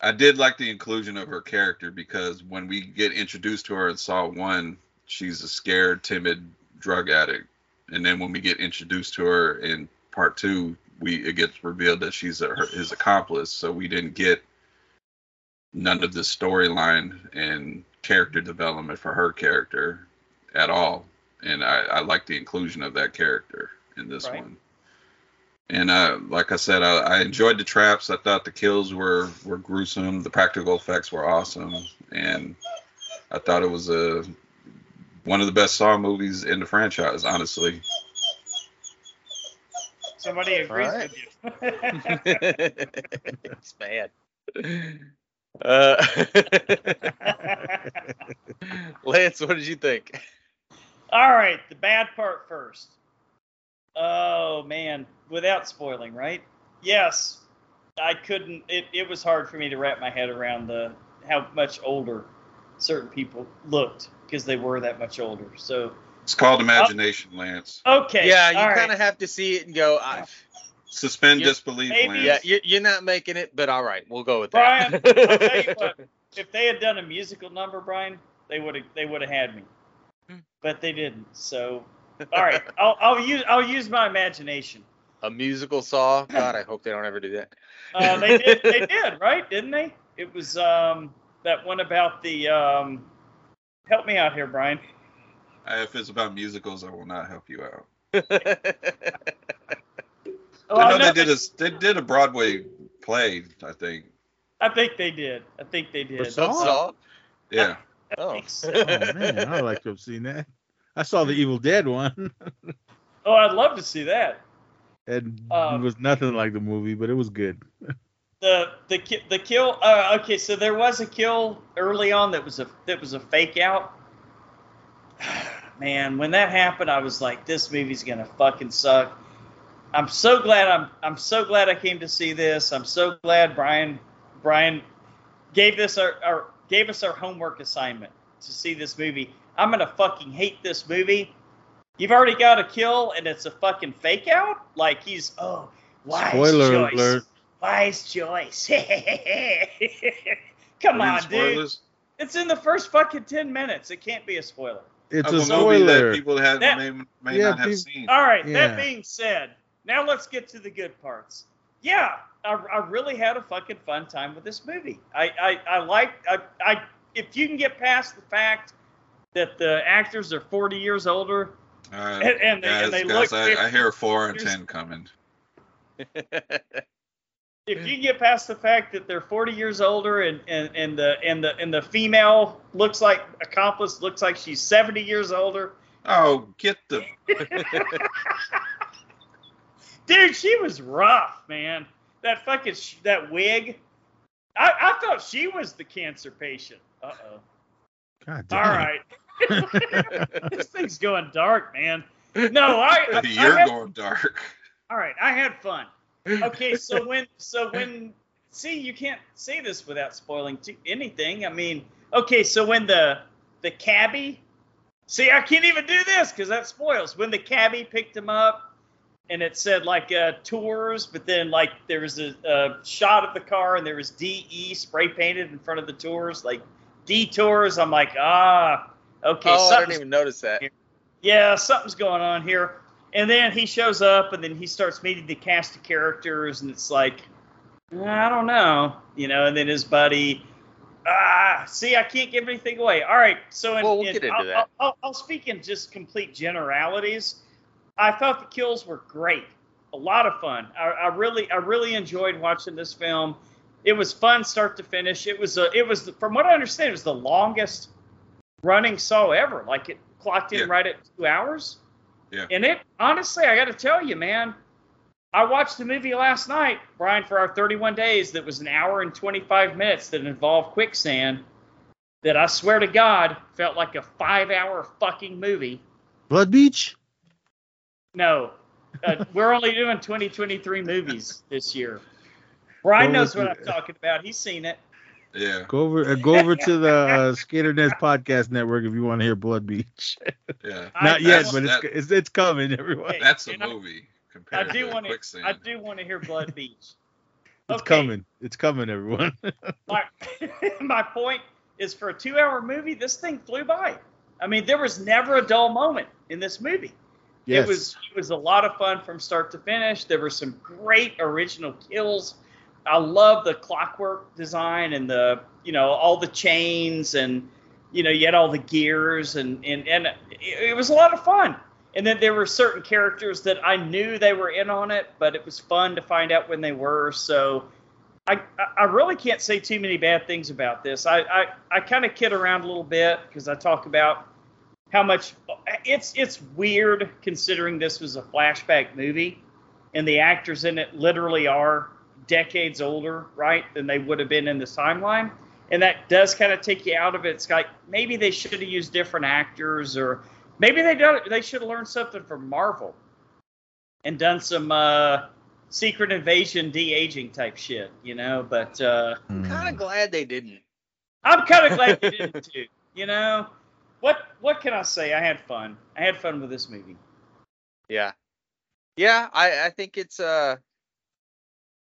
I did like the inclusion of her character because when we get introduced to her in Saw One, she's a scared, timid drug addict, and then when we get introduced to her in Part Two, we it gets revealed that she's a, her, his accomplice. So we didn't get none of the storyline and character development for her character at all, and I, I like the inclusion of that character in this Right. one. And uh, like I said, I, I enjoyed the traps. I thought the kills were were gruesome. The practical effects were awesome, and I thought it was a one of the best Saw movies in the franchise. Honestly, Somebody agrees Alright. with you. it's bad. Uh, Lance, what did you think? All right, the bad part first. Oh man, without spoiling, right? Yes, I couldn't. It, it was hard for me to wrap my head around the how much older certain people looked because they were that much older. So it's called imagination, Lance. okay, yeah, you all kind right. of have to see it and go. I, Suspend You- disbelief, maybe- Lance. yeah, you, you're not making it, but all right, we'll go with Brian, that. I'll tell you what. If they had done a musical number, Brian, they would have they would have had me, Hmm. but they didn't. So all right, I'll, I'll use I'll use my imagination. A musical saw. God, I hope they don't ever do that. Uh, they did, they did, right? Didn't they? It was um, that one about the um, help me out here, Brian. Uh, If it's about musicals, I will not help you out. Oh, I know I, know they did a they did a Broadway play. I think. I think they did. I think they did. For Saw? saw. Yeah. Oh. oh man, I would like to have seen that. I saw the Evil Dead one, Oh, I'd love to see that. and Um, it was nothing like the movie, but it was good. The the the kill. Uh, okay, so there was a kill early on that was a that was a fake out. Man, when that happened, I was like, this movie's gonna fucking suck. I'm so glad I'm I'm so glad I came to see this. I'm so glad Brian Brian gave this our, our gave us our homework assignment to see this movie. I'm gonna fucking hate this movie. You've already got a kill and it's a fucking fake out. Like he's oh wise Spoiler choice. alert. Wise choice. Come Read on, dude. It's in the first fucking ten minutes. It can't be a spoiler. It's Of a a movie that spoiler. people have That- may, may Yeah, not have peop- seen. All right. Yeah. That being said, now let's get to the good parts. Yeah, I, I really had a fucking fun time with this movie. I I, I like I, I if you can get past the fact that the actors are 40 years older and, and they, guys, and they guys, look I, I hear four and ten coming. if you get past the fact that they're 40 years older and, and, and the and the and the female looks like accomplice looks like she's 70 years older Oh, get the. Dude, she was rough, man. That fucking sh- that wig. I, I thought she was the cancer patient. Uh oh. God damn. right. this thing's going dark, man. No, I. I You're had- going dark. All right, I had fun. Okay, so when so when see you can't say this without spoiling t- anything. I mean, okay, so when the the cabbie, see, I can't even do this because that spoils. When the cabbie picked him up, and it said like uh, tours, but then like there was a, a shot of the car and there was DE spray painted in front of the tours, like detours. I'm like, ah, okay, oh, I didn't even notice that. yeah, something's going on here. And then he shows up, and then he starts meeting the cast of characters, and it's like, I don't know, you know. And then his buddy, ah, see, I can't give anything away. All right, so in, Well, we'll in- get into I'll, that. I'll, I'll, I'll speak in just complete generalities. I thought the kills were great, a lot of fun. I, I really, I really enjoyed watching this film. It was fun start to finish. It was a, it was from what I understand, it was the longest running Saw ever. Like it clocked in Yeah. right at two hours. Yeah. And it honestly, I got to tell you, man, I watched the movie last night, Brian, for our 31 days. That was an hour and 25 minutes that involved quicksand. That I swear to God felt like a five-hour fucking movie. Blood Beach. No, uh, we're only doing 2023 movies this year. Brian Go knows with what I'm talking about. He's seen it. Yeah. Go over, uh, go over to the uh, SK8ER Nez Podcast Network if you want to hear Blood Beach. Yeah. I- Not yet, but it's, that- it's it's coming, everyone. That's a and I- movie I compared do to want to. Quicksand. I do want to hear Blood Beach. It's Okay. coming. It's coming, everyone. my, my point is for a two hour movie, this thing flew by. I mean, there was never a dull moment in this movie. yes. It was it was a lot of fun from start to finish. There were some great original kills. I love the clockwork design and the you know all the chains and you know you had all the gears and and and it, it was a lot of fun. And then there were certain characters that I knew they were in on it, but it was fun to find out when they were. So I I- really can't say too many bad things about this. I I, I kind of kid around a little bit because I talk about how much it's it's weird considering this was a flashback movie and the actors in it literally are decades older right than they would have been in this timeline and that does kind of take you out of it it's like maybe they should have used different actors or maybe they done they should have learned something from marvel and done some uh secret invasion de-aging type shit you know but uh I'm kind of glad they didn't. I'm kind of glad you didn't too. You know, what what can I say? I had fun. I had fun with this movie. Yeah. Yeah, I, I think it's uh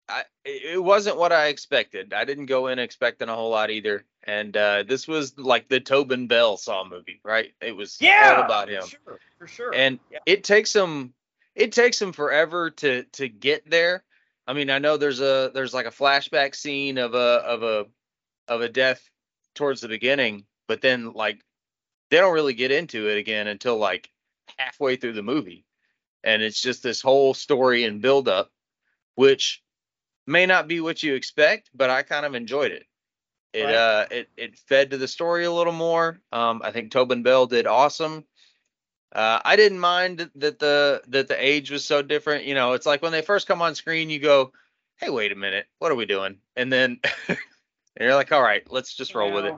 I it wasn't what I expected. I didn't go in expecting a whole lot either. And uh this was like the Tobin Bell Saw movie, right? It was Yeah, all about him. For sure, for sure. And Yeah. it takes him it takes him forever to to get there. I mean, I know there's a there's like a flashback scene of a of a of a death towards the beginning, but then like they don't really get into it again until like halfway through the movie. And it's just this whole story and build up, which may not be what you expect, but I kind of enjoyed it. It Right. uh it it fed to the story a little more. Um I think Tobin Bell did awesome. Uh, I didn't mind that the that the age was so different. You know, it's like when they first come on screen, you go, "Hey, wait a minute, what are we doing?" And then and you're like, "All right, let's just roll with it."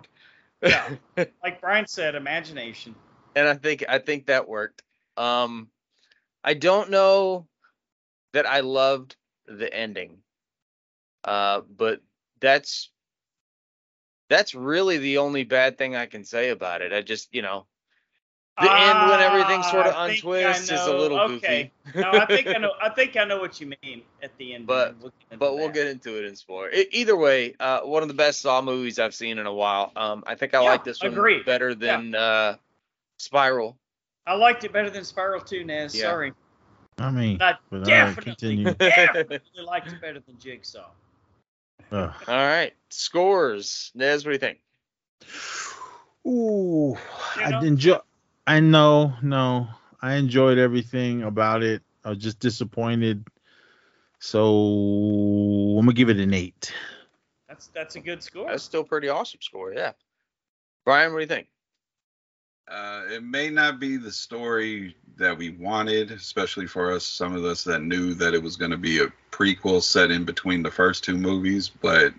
yeah, like Brian said, imagination. and I think I think that worked. Um, I don't know that I loved the ending, uh, but that's that's really the only bad thing I can say about it. I just, you know, the end when everything sort of Ah, I untwists is a little okay. goofy. no, I think I know. I think I know what you mean at the end. But- We'll get into but we'll that. get into it in spoiler. E- either way, uh, one of the best Saw movies I've seen in a while. Um, I think I Yeah, like this one agreed. better Yeah. than uh, Spiral. I liked it better than Spiral 2, Nez. Yeah. Sorry. I mean, I but all right, definitely, definitely liked it better than Jigsaw. Ugh. All right, scores. Nez, what do you think? Ooh, You I know? enjoy. I know, no, I enjoyed everything about it. I was just disappointed. So I'm gonna give it an eight. That's that's a good score. That's still a pretty awesome score. Yeah. Brian, what do you think? Uh, it may not be the story that we wanted, especially for us, some of us that knew that it was going to be a prequel set in between the first two movies. But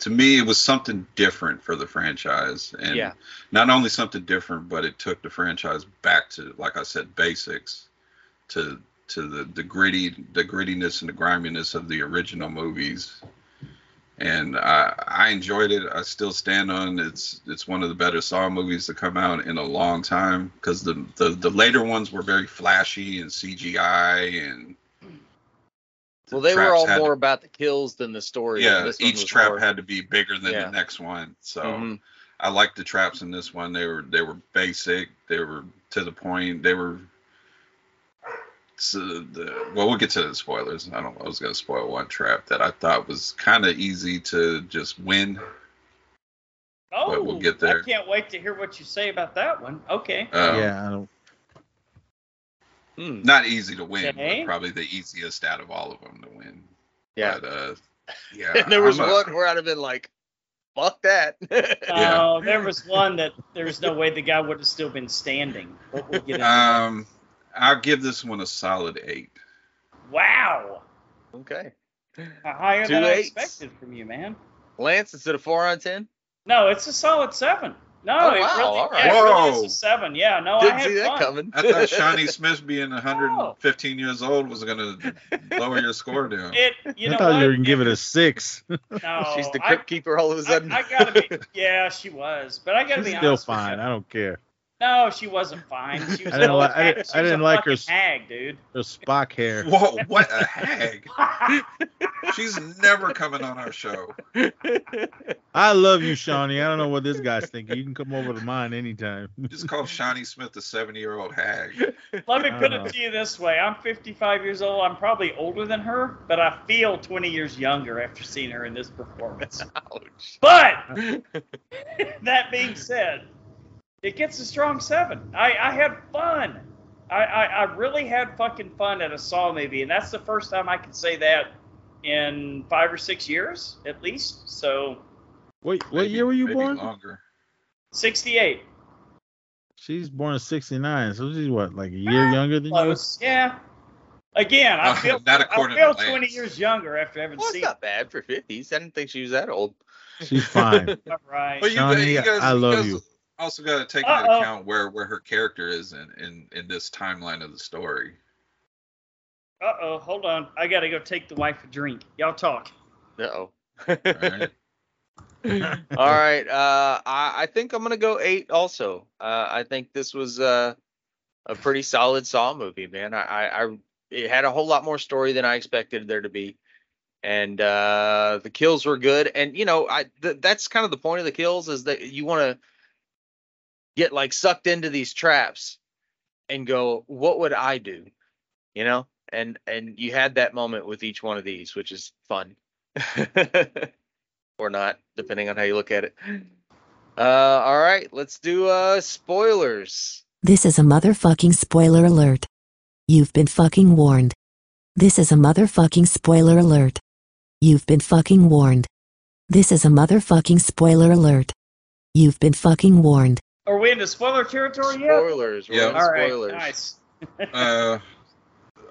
to me, it was something different for the franchise, and Yeah. not only something different, but it took the franchise back to, like I said, basics, to to the the gritty, the grittiness and the griminess of the original movies and I, I enjoyed it. I still stand on it's it's one of the better Saw movies to come out in a long time because the, the the later ones were very flashy and CGI and Well, they were all more about the kills than the story. yeah each trap more- had to be bigger than Yeah. the next one so Mhm. I liked the traps in this one they were they were basic they were to the point they were so the well we'll get to the spoilers I don't I was gonna spoil one trap that I thought was kind of easy to just win Oh, But we'll get there. I can't wait to hear what you say about that one. Okay. Um, yeah, I don't. Hmm. Not easy to win, Okay. but probably the easiest out of all of them to win. Yeah. But, uh, yeah. And there was a- one where I'd have been like, "Fuck that." Yeah. Oh, there was one that there was no way the guy would have still been standing. But we'll get into that. I'll give this one a solid eight. Wow. okay. Higher Two than I expected from you, man. Lance instead of four on ten. No, it's a solid seven. No, Oh, it wow, really, all right. yeah, it really is a seven. Yeah, no, I Didn't had see that fun. coming. I thought Shawnee Smith being 115 years old was gonna lower your score down. It, you I know thought what? you were gonna give it a six. No, She's the I- crypt keeper all of a sudden. I gotta be. Yeah, she was, but I gotta She's be still honest. with fine. you. I don't care. No, she wasn't fine. She was I didn't an old li- I didn't- I didn't a like her hag, dude. The Spock hair. Whoa, what a hag! She's never coming on our show. I love you, Shawnee. I don't know what this guy's thinking. You can come over to mine anytime. Just call Shawnee Smith a 70 year old hag. Let me put don't know. it to you this way: I'm 55 years old. I'm probably older than her, but I feel 20 years younger after seeing her in this performance. Ouch. But that being said, it gets a strong seven. I, I had fun. I, I, I really had fucking fun at a Saw movie, and that's the first time I can say that in five or six years at least. So Wait, what Maybe- year were you maybe born? Longer. 68. She's born in '69, so she's what, like a year younger than you? Yeah. Again, I feel not I according feel 20 Lance. years younger after having Well, it's seen not bad for fifties. I didn't think she was that old. She's fine. it. Right. But you, Shawnee, you guys, I you love guys you. Also, got to take into Uh-oh. account where where her character is in in in this timeline of the story. Uh oh, hold on. I gotta go take the wife a drink. Y'all talk. Uh oh. Right? All right. Uh, I, I think I'm gonna go eight. Also, uh, I think this was uh, a pretty solid Saw movie, man. I, I, I it had a whole lot more story than I expected there to be, and uh, the kills were good. And you know, I th- that's kind of the point of the kills is that you want to get like sucked into these traps and go, what would I do? You know, and and you had that moment with each one of these, which is fun. or not, depending on how you look at it. Uh, all right, let's do uh spoilers. This is a motherfucking spoiler alert. You've been fucking warned. This is a motherfucking spoiler alert. You've been fucking warned. This is a motherfucking spoiler alert. You've been fucking warned. Are we into spoiler territory yet? Spoilers. Yeah. on All right, spoilers. nice. uh,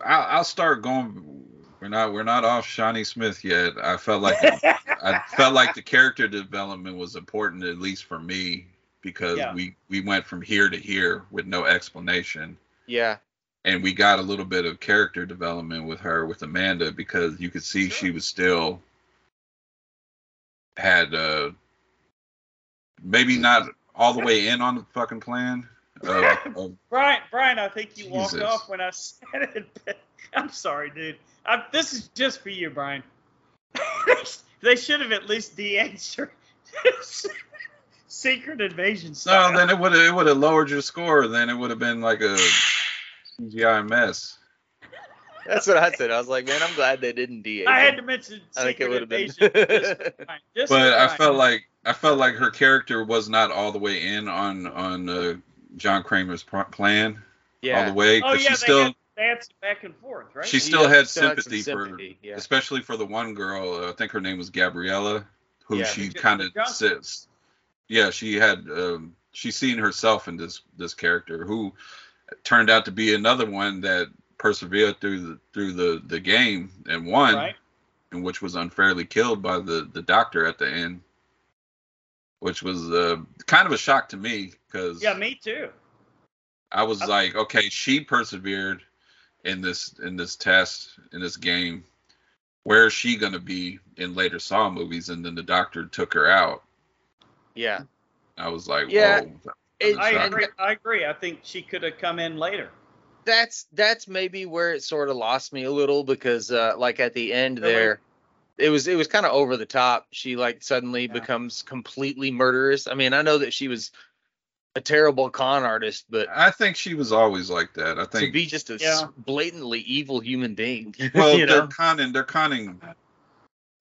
I'll, I'll start going. We're not we're not off Shawnee Smith yet. I felt like I felt like the character development was important, at least for me, because Yeah. we we went from here to here with no explanation, Yeah. and we got a little bit of character development with her with Amanda because you could see she was still had uh maybe not all the way in on the fucking plan. Of, Brian, Brian, I think you walked off when I said it. I'm sorry, dude. I, this is just for you, Brian. they should have at least her. Secret invasion style. no, then it would have it would have lowered your score. Then it would have been like a CGI mess. That's what I said. I was like, man, I'm glad they didn't de I had to mention I think it would have been. invasion. just. Just but I felt like I felt like her character was not all the way in on on uh, John Kramer's pr- plan all the way. Oh 'cause yeah, she they still had dancing back and forth, right? she still Yeah, had still had sympathy, for, yeah. especially for the one girl. Uh, I think her name was Gabriella, who Yeah. she kind of Johnson. sits. Yeah, she had um, she's seen herself in this this character who turned out to be another one that persevered through the through the the game and won, Right. and which was unfairly killed by the the doctor at the end, which was uh, kind of a shock to me because Yeah, me too. I was I- like, okay, she persevered in this in this test in this game. Where is she gonna be in later Saw movies? And then the doctor took her out. Yeah. I was like, Yeah, whoa. It- I agree. I agree. I think she could have come in later. That's that's maybe where it sort of lost me a little because uh like at the end Really? there it was it was kind of over the top she like suddenly Yeah. becomes completely murderous i mean i know that she was a terrible con artist but I think she was always like that. I think to be just a Yeah. blatantly evil human being well, you they're know conning they're conning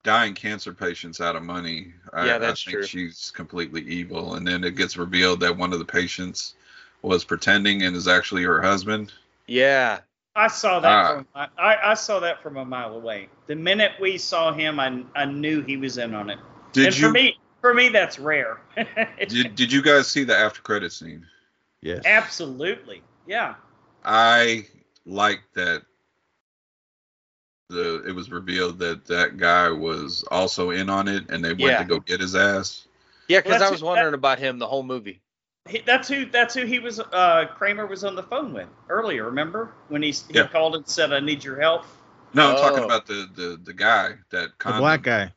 dying cancer patients out of money. I, Yeah, that's I think true. she's completely evil, and then it gets revealed that one of the patients was pretending and is actually her husband. Yeah I saw that from I, I saw that from a mile away. The minute we saw him, I, I knew he was in on it. Did and you for me, for me, that's rare. did, did you guys see the after credit scene? Yes. Absolutely, yeah. I like that the it was revealed that that guy was also in on it, and they went Yeah. to go get his ass. yeah because Well, i was wondering about him the whole movie He, that's who that's who he was. Uh, Kramer was on the phone with earlier. Remember when he he Yeah. called and said, "I need your help." No, I'm talking Oh. about the the the guy that The black him. guy.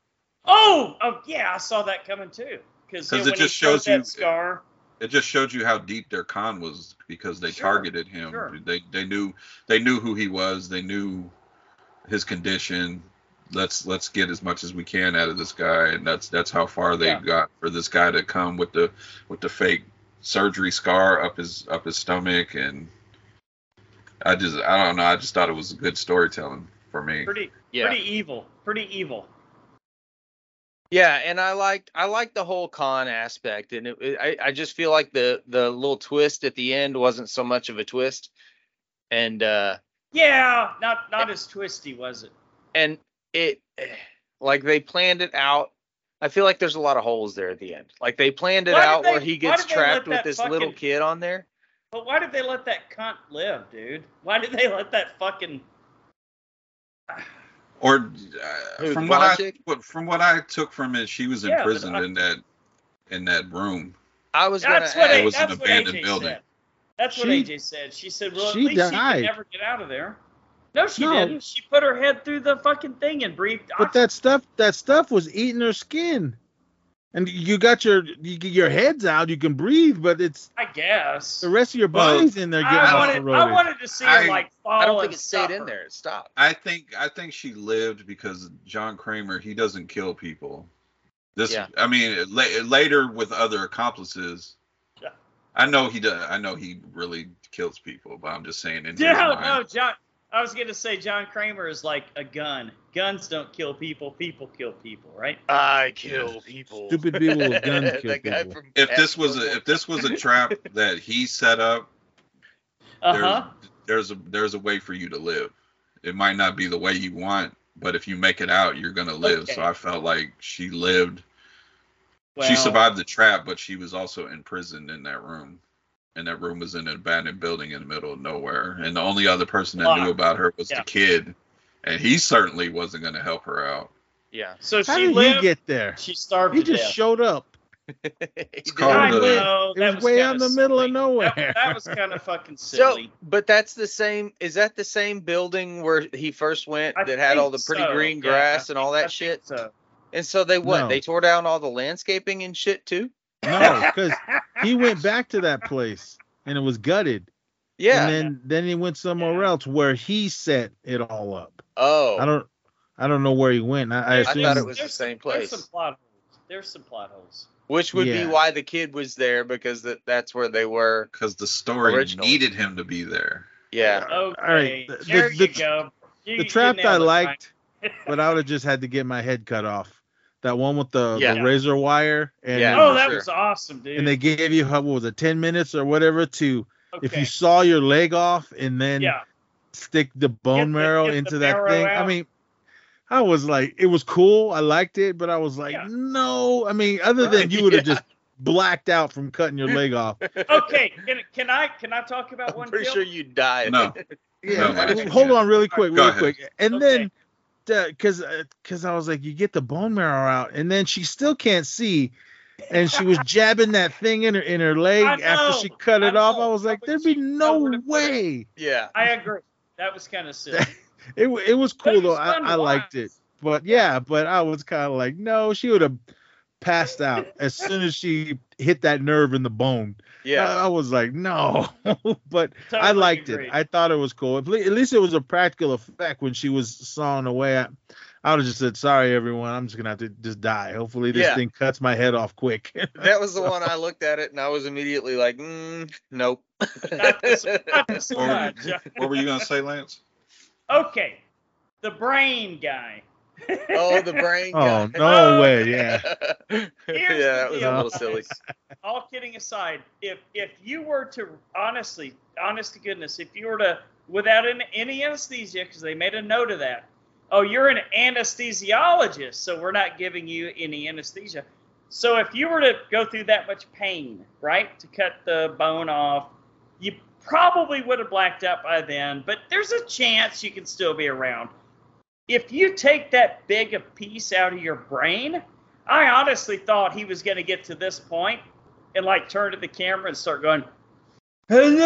Oh, oh yeah, I saw that coming too. Because 'Cause it just shows you- that scar. it just showed you how deep their con was because they Sure, targeted him. sure. They they knew they knew who he was. They knew his condition. Let's let's get as much as we can out of this guy, and that's that's how far they Yeah. got for this guy to come with the with the fake surgery scar up his up his stomach, and I just I don't know. I just thought it was good storytelling for me. Pretty, yeah pretty evil. Pretty evil. Yeah, and I liked I liked the whole con aspect, and it, it- I I just feel like the the little twist at the end wasn't so much of a twist, and uh Yeah, not not as twisty, was it? and it like they planned it out. I feel like there's a lot of holes there at the end. Like they planned it Why out they- where he gets did they let trapped with that this little kid on there. But why did they let that cunt live, dude? Why did they let that fucking? Or uh, Who, from the what I from what I took from it, she was Yeah, imprisoned I- in that in that room. I was gonna That's what, It was an that's what abandoned AJ building. said. That's what She- AJ said. She said, "Well, at she least he died. can never get out of there." No, she No. didn't. She put her head through the fucking thing and breathed. But that stuff, that stuff was eating her skin. And you got your you, get your head's out, you can breathe, but it's I guess. the rest of your Well, body's in there getting I all wanted, I wanted to see I- her like fall. I don't think and it stayed in there. It stopped. I think I think she lived because John Kramer he doesn't kill people. This Yeah. I mean la- later with other accomplices. Yeah. I know he does. I know he really kills people, but I'm just saying in his No, no, John. I was gonna say John Kramer is like a gun. Guns don't kill people. People kill people, right? I kill people. Stupid people with guns kill people. from If this was a, if this was a trap that he set up, Uh there's huh. there's a there's a way for you to live. It might not be the way you want, but if you make it out, you're gonna live. So I felt like she lived. Well, she survived the trap, but she was also imprisoned in that room. And that room was in an abandoned building in the middle of nowhere. And the only other person that knew about her was Yeah. the kid. And he certainly wasn't going to help her out. Yeah. So How she did lived. he get there? she starved He to just death. showed up. It's called I the- know, It that was way out in the middle of nowhere. That, that was kind of fucking silly. So, but that's the same. Is that the same building where he first went I that had all the pretty so, green grass I and all think- I that think shit? So. And so they what? No. They tore down all the landscaping and shit too. No, because he went back to that place and it was gutted. Yeah. And then then he went somewhere Yeah. else where he set it all up. oh, I don't I don't know where he went. I, I I assume thought it was the same some- There's place. some plot holes. There's some plot holes. which would Yeah. be why the kid was there because that that's where they were. Because the story Originally. needed him to be there. Yeah. Okay. right, the- there the- you the- go. You- the trap I liked, but I would have just had to get my head cut off. That one with the, Yeah. the razor wire and Yeah. Oh, that sure. was awesome, dude. and they gave you what was it, ten minutes or whatever to if you saw your leg off and then yeah. stick the bone Get the- marrow the into that marrow thing. out. I mean, I was like, it was cool. I liked it, but I was like, Yeah. no. I mean, other than you would have Yeah. just blacked out from cutting your leg off. Okay, can, can I can I talk about I'm one pretty kill? sure you died. No. Yeah, No, hold on, really quick, Go really ahead. quick, and Okay. then Uh, because because uh, I was like, you get the bone marrow out, and then she still can't see, and she was jabbing that thing in her in her leg I after she cut I it off. know. I was like, But there'd be no nowhere to put it. way. Yeah. I agree. That was kind of silly. It it was cool though. I, I liked it, but yeah, but I was kind of like, no, she would have passed out as soon as she hit that nerve in the bone. Yeah. I, I was like, no, but I liked agree. it. I thought it was cool. At least it was a practical effect when she was sawing away. I, I would have just said, sorry, everyone. I'm just gonna have to just die. Hopefully, this Yeah. thing cuts my head off quick. that was the one I looked at it and I was immediately like, mm, nope. Not this, not this What were, what were you gonna say, Lance? Okay, the brain guy. Oh, the brain. oh guy. no way! Yeah. Yeah, that was a deal, little silly. All kidding aside, if if you were to honestly, honest to goodness, if you were to without an, any anesthesia, because they made a note of that. Oh, you're an anesthesiologist, so we're not giving you any anesthesia. So if you were to go through that much pain, right, to cut the bone off, you probably would have blacked out by then. But there's a chance you can still be around. If you take that big a piece out of your brain, I honestly thought he was going to get to this point and like turn to the camera and start going, and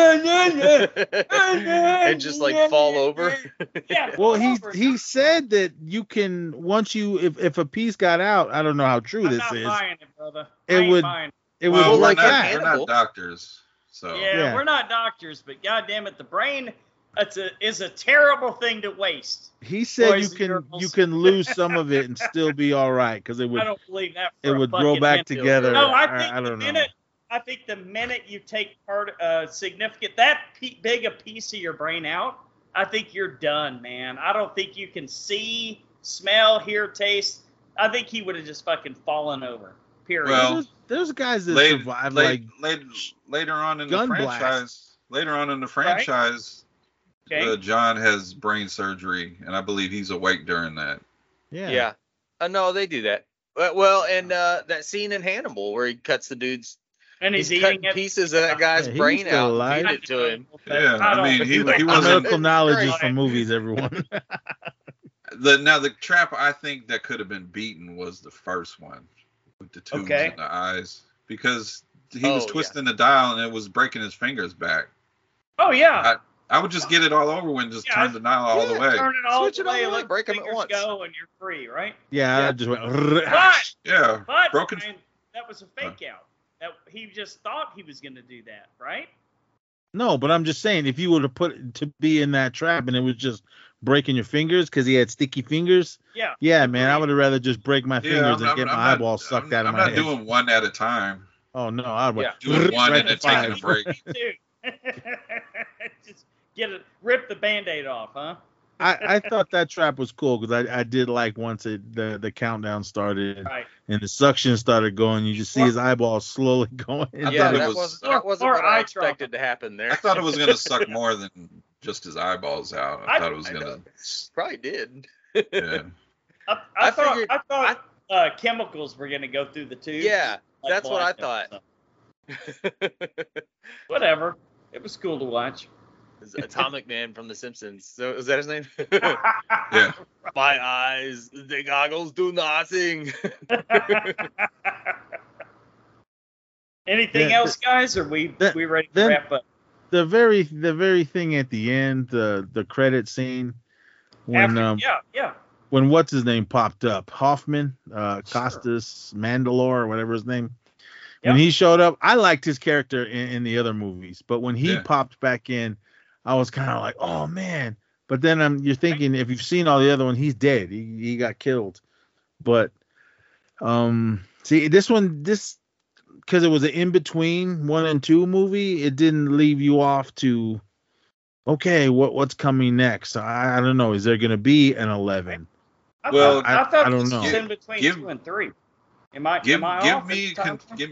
just like fall over. yeah. Well, fall he over. he said that you can once you if if a piece got out. I don't know how true I'm this not is. it, brother. It I would- buying It well, was we're like not, that. We're not doctors, so Yeah, Yeah. we're not doctors, but goddamn it, the brain it's a, is a terrible thing to waste. He said you can you can lose some of it and still be all right because it would. I would don't believe that. it for a would grow back minute. together. No, I I- think I the don't know. minute I think the minute you take part uh, significant that pe- big a piece of your brain out, I think you're done, man. I don't think you can see, smell, hear, taste. I think he would have just fucking fallen over. Period. Well, there's, there's guys that later, survive late, like late, later on in the franchise, blasts. later on in the franchise, okay. uh, John has brain surgery, and I believe he's awake during that. yeah. Yeah. Uh, no, they do that. Uh, Well, and uh, that scene in Hannibal where he cuts the dude's and he's, he's eating cutting pieces of that guy's Yeah, brain out alive. and feed it to him. Yeah, I don't- mean, he- he The wasn't- medical knowledge is from movies, everyone. The now the trap I think that could have been beaten was the first one with the tubes Okay. in the eyes because he Oh, was yeah. twisting the dial and it was breaking his fingers back. Oh yeah. I would just get it all over with and just Yeah, turn the dial all the yeah, way. Turn it all Switch the it all way, the way, let break the 'em at fingers once. go, and you're free, right? yeah, Yeah. I just went. But Yeah, but broken. Brian, that was a fake out. That he just thought he was going to do that, right? No, but I'm just saying, if you were to put to be in that trap and it was just breaking your fingers because he had sticky fingers, Yeah. yeah, man, I would have rather just break my Yeah, fingers I'm- and I'm- get my I'm not- eyeballs sucked I'm, out of I'm my not head. doing one at a time. oh no, I'd Yeah. Doing one right and to then taking a five. break. Just get it, rip the band-aid off, huh? I, I thought that trap was cool because I, I did like once it the, the countdown started Right. and the suction started going, you just see his eyeballs slowly going. I yeah, that was- was Or- that wasn't what I eye trauma. expected to happen there. I thought it was gonna suck more than just his eyeballs out. I, I- thought it was gonna. Probably did. Yeah. I, I, I thought figured- I thought uh, chemicals were going to go through the tube. Yeah, like that's what I thought. Whatever. It was cool to watch. It's Atomic Man from The Simpsons. So is that his name? Yeah. My eyes, the goggles do nothing. Anything The- else, guys? Or we the- we ready to then- wrap up? the very the very thing at the end, the the credit scene when After- um yeah, yeah. when what's his name popped up, Hoffman, uh Costas Mandylor or whatever his name. When Yep. he showed up, I liked his character in, in the other movies, but when he Yeah. popped back in, I was kind of like, oh man. But then um, you're thinking if you've seen all the other one, he's dead. He he got killed. But um, see this one, this because it was an in between one and two movie, it didn't leave you off to okay, what what's coming next? I, I don't know. Is there gonna be an eleven? I Well, thought, I, I- thought I don't this know. was in between Give- two and three. Am I Give am I give off me con- give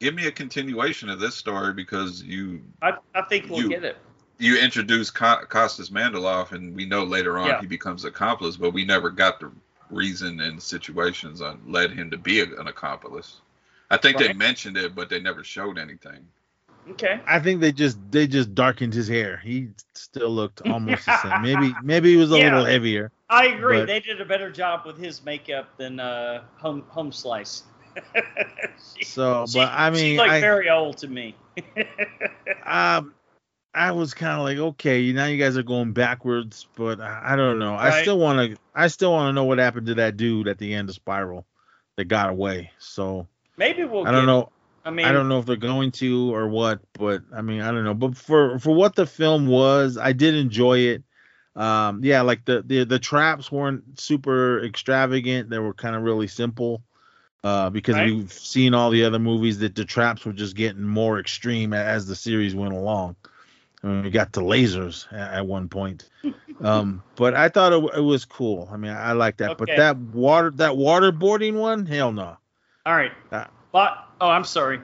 give me a continuation of this story because you I, I think we'll you- get it. You introduce Costas Mandylor and we know later on Yeah. he becomes accomplice, but we never got the reason and situations that led him to be a, an accomplice. I think they mentioned it, but they never showed anything. Okay. I think they just they just darkened his hair. He still looked almost the same. Maybe maybe he was a Yeah. little heavier. I agree. But- they did a better job with his makeup than uh, Home Home Slice. She- So, she- but I she mean, looked I very old to me. um, I was kind of like, okay, now you guys are going backwards, but I, I don't know. I still want to. I still want to know what happened to that dude at the end of Spiral that got away. So Maybe we'll. I don't get- know. I mean, I don't know if they're going to or what, but I mean, I don't know. But for for what the film was, I did enjoy it. Um, yeah, like the the the traps weren't super extravagant; they were kind of really simple. Uh, because Right. we've seen all the other movies that the traps were just getting more extreme as the series went along. I we got to lasers at, at one point. Um, but I thought it, it was cool. I mean, I, like that. But that water that waterboarding one, hell no. All right. Uh, but oh, I'm sorry.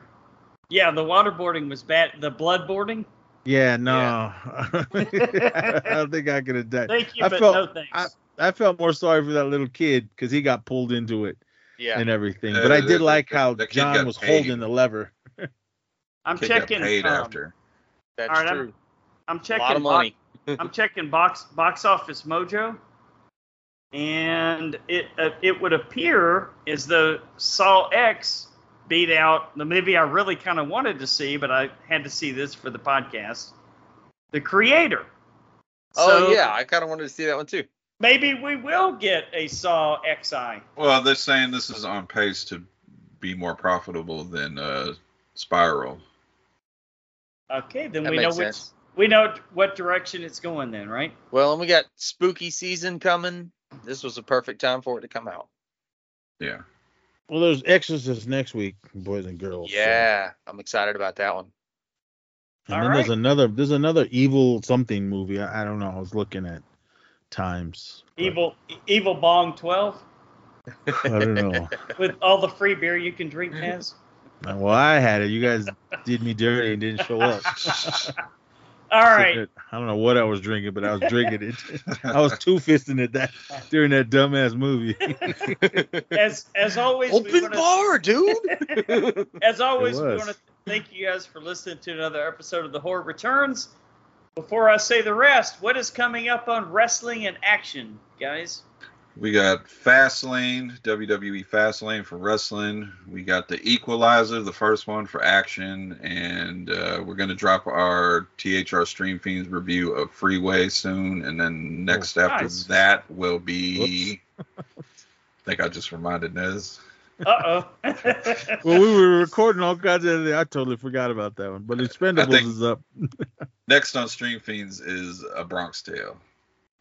Yeah, the waterboarding was bad. The bloodboarding. Yeah, no. I don't think I could have done. Thank you, I but felt- no thanks. I, I felt more sorry for that little kid because he got pulled into it Yeah. and everything. Yeah, But I did the- like the- how the John was paid. holding the lever. I'm Kid got checking. paid um, after. That's All right, true. I'm A checking. lot of box- money. I'm checking box box office mojo, and it uh, it would appear as though Saw X beat out the movie I really kind of wanted to see, but I had to see this for the podcast. The Creator. Oh So yeah, I kind of wanted to see that one too. Maybe we will get a Saw XI. Well, they're saying this is on pace to be more profitable than uh, Spiral. Okay, then That we know makes which sense. We know what direction it's going. Then, right? Well, and we got spooky season coming. This was a perfect time for it to come out. Yeah. Well, there's Exorcist next week, boys and girls. so- Yeah, I'm excited about that one. And All then there's another there's another evil something movie. I, I don't know. I was looking at times. but Evil Evil Bong Twelve I don't know. with all the free beer you can drink, Nez. well, I had it. You guys did me dirty and didn't show up. All right. I don't know what I was drinking, but I was drinking it. I was two fisting it that during that dumbass movie. As as always, we Open wanna- bar, dude. As always, we want to thank you guys for listening to another episode of The Horror Returns. Before I say the rest, what is coming up on Wrestling in Action, guys? We got Fastlane, WWE Fastlane for wrestling. We got the Equalizer, the first one for action, and uh, we're gonna drop our THR Stream Fiends review of Freeway soon, and then next after nice. that will be. I think I just reminded Nez. Uh oh. well, we were recording all kinds of. I totally forgot about that one. But Expendables think- is up. Next on Stream Fiends is A Bronx Tale.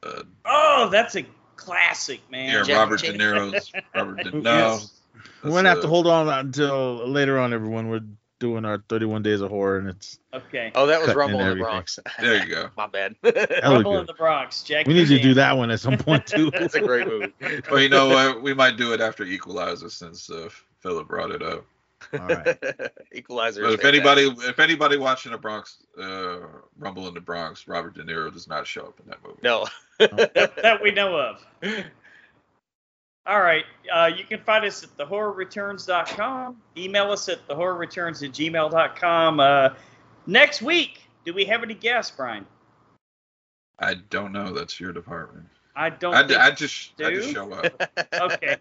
Uh, oh, that's a classic, man. yeah, Jackie Robert Chan. De Niro's. Robert De, no, We're that's, gonna have to uh, hold on until later on, everyone. We're doing our 31 days of horror, and it's Okay. Oh, that was Cutting Rumble in in the everything. Bronx. There you go. My bad. Hella Rumble in the Bronx. Jackie we need to do that one at some point too. That's a great movie. Well, you know what? We might do it after Equalizer since uh, Philip brought it up. All right. Equalizer. But is if anybody, fantastic. if anybody watching a Bronx uh, Rumble in the Bronx, Robert De Niro does not show up in that movie. no. that, that we know of. All right. Uh, you can find us at thehorrorreturns.com. Email us at thehorrorreturns at gmail.com. Uh, next week, do we have any guests, Brian? I don't know. That's your department. I don't I, think I just, I just show up. Okay.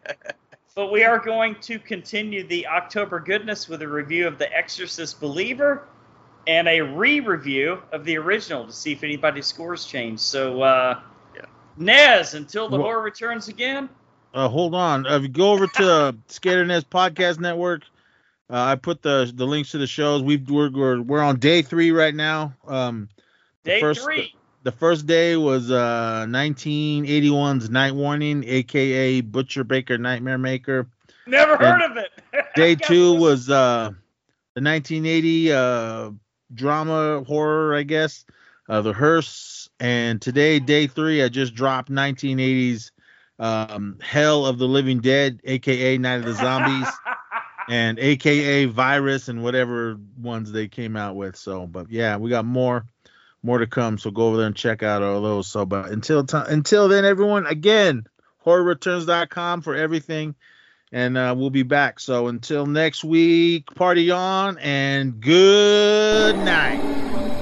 But we are going to continue the October goodness with a review of The Exorcist Believer and a re-review of the original to see if anybody's scores change. So, uh, Yeah. Nez, until the Well- horror returns again. Uh, hold on. Uh, if you go over to uh, SK8ER Nez Podcast Network, uh, I put the the links to the shows. We've we're we're, we're on day three right now. Um, Day first, three. The first day was uh 1981's Night Warning, aka Butcher Baker Nightmare Maker. Never heard of it. Day two was uh the 1980 uh drama horror, I guess, uh, the hearse. And today, day three, I just dropped 1980s um, Hell of the Living Dead, aka Night of the Zombies, and aka Virus, and whatever ones they came out with. So, but yeah, we got more, more to come. So go over there and check out all those. So, but until time, until then, everyone, again, horrorreturns.com for everything. and uh, we'll be back. So until next week, party on and good night.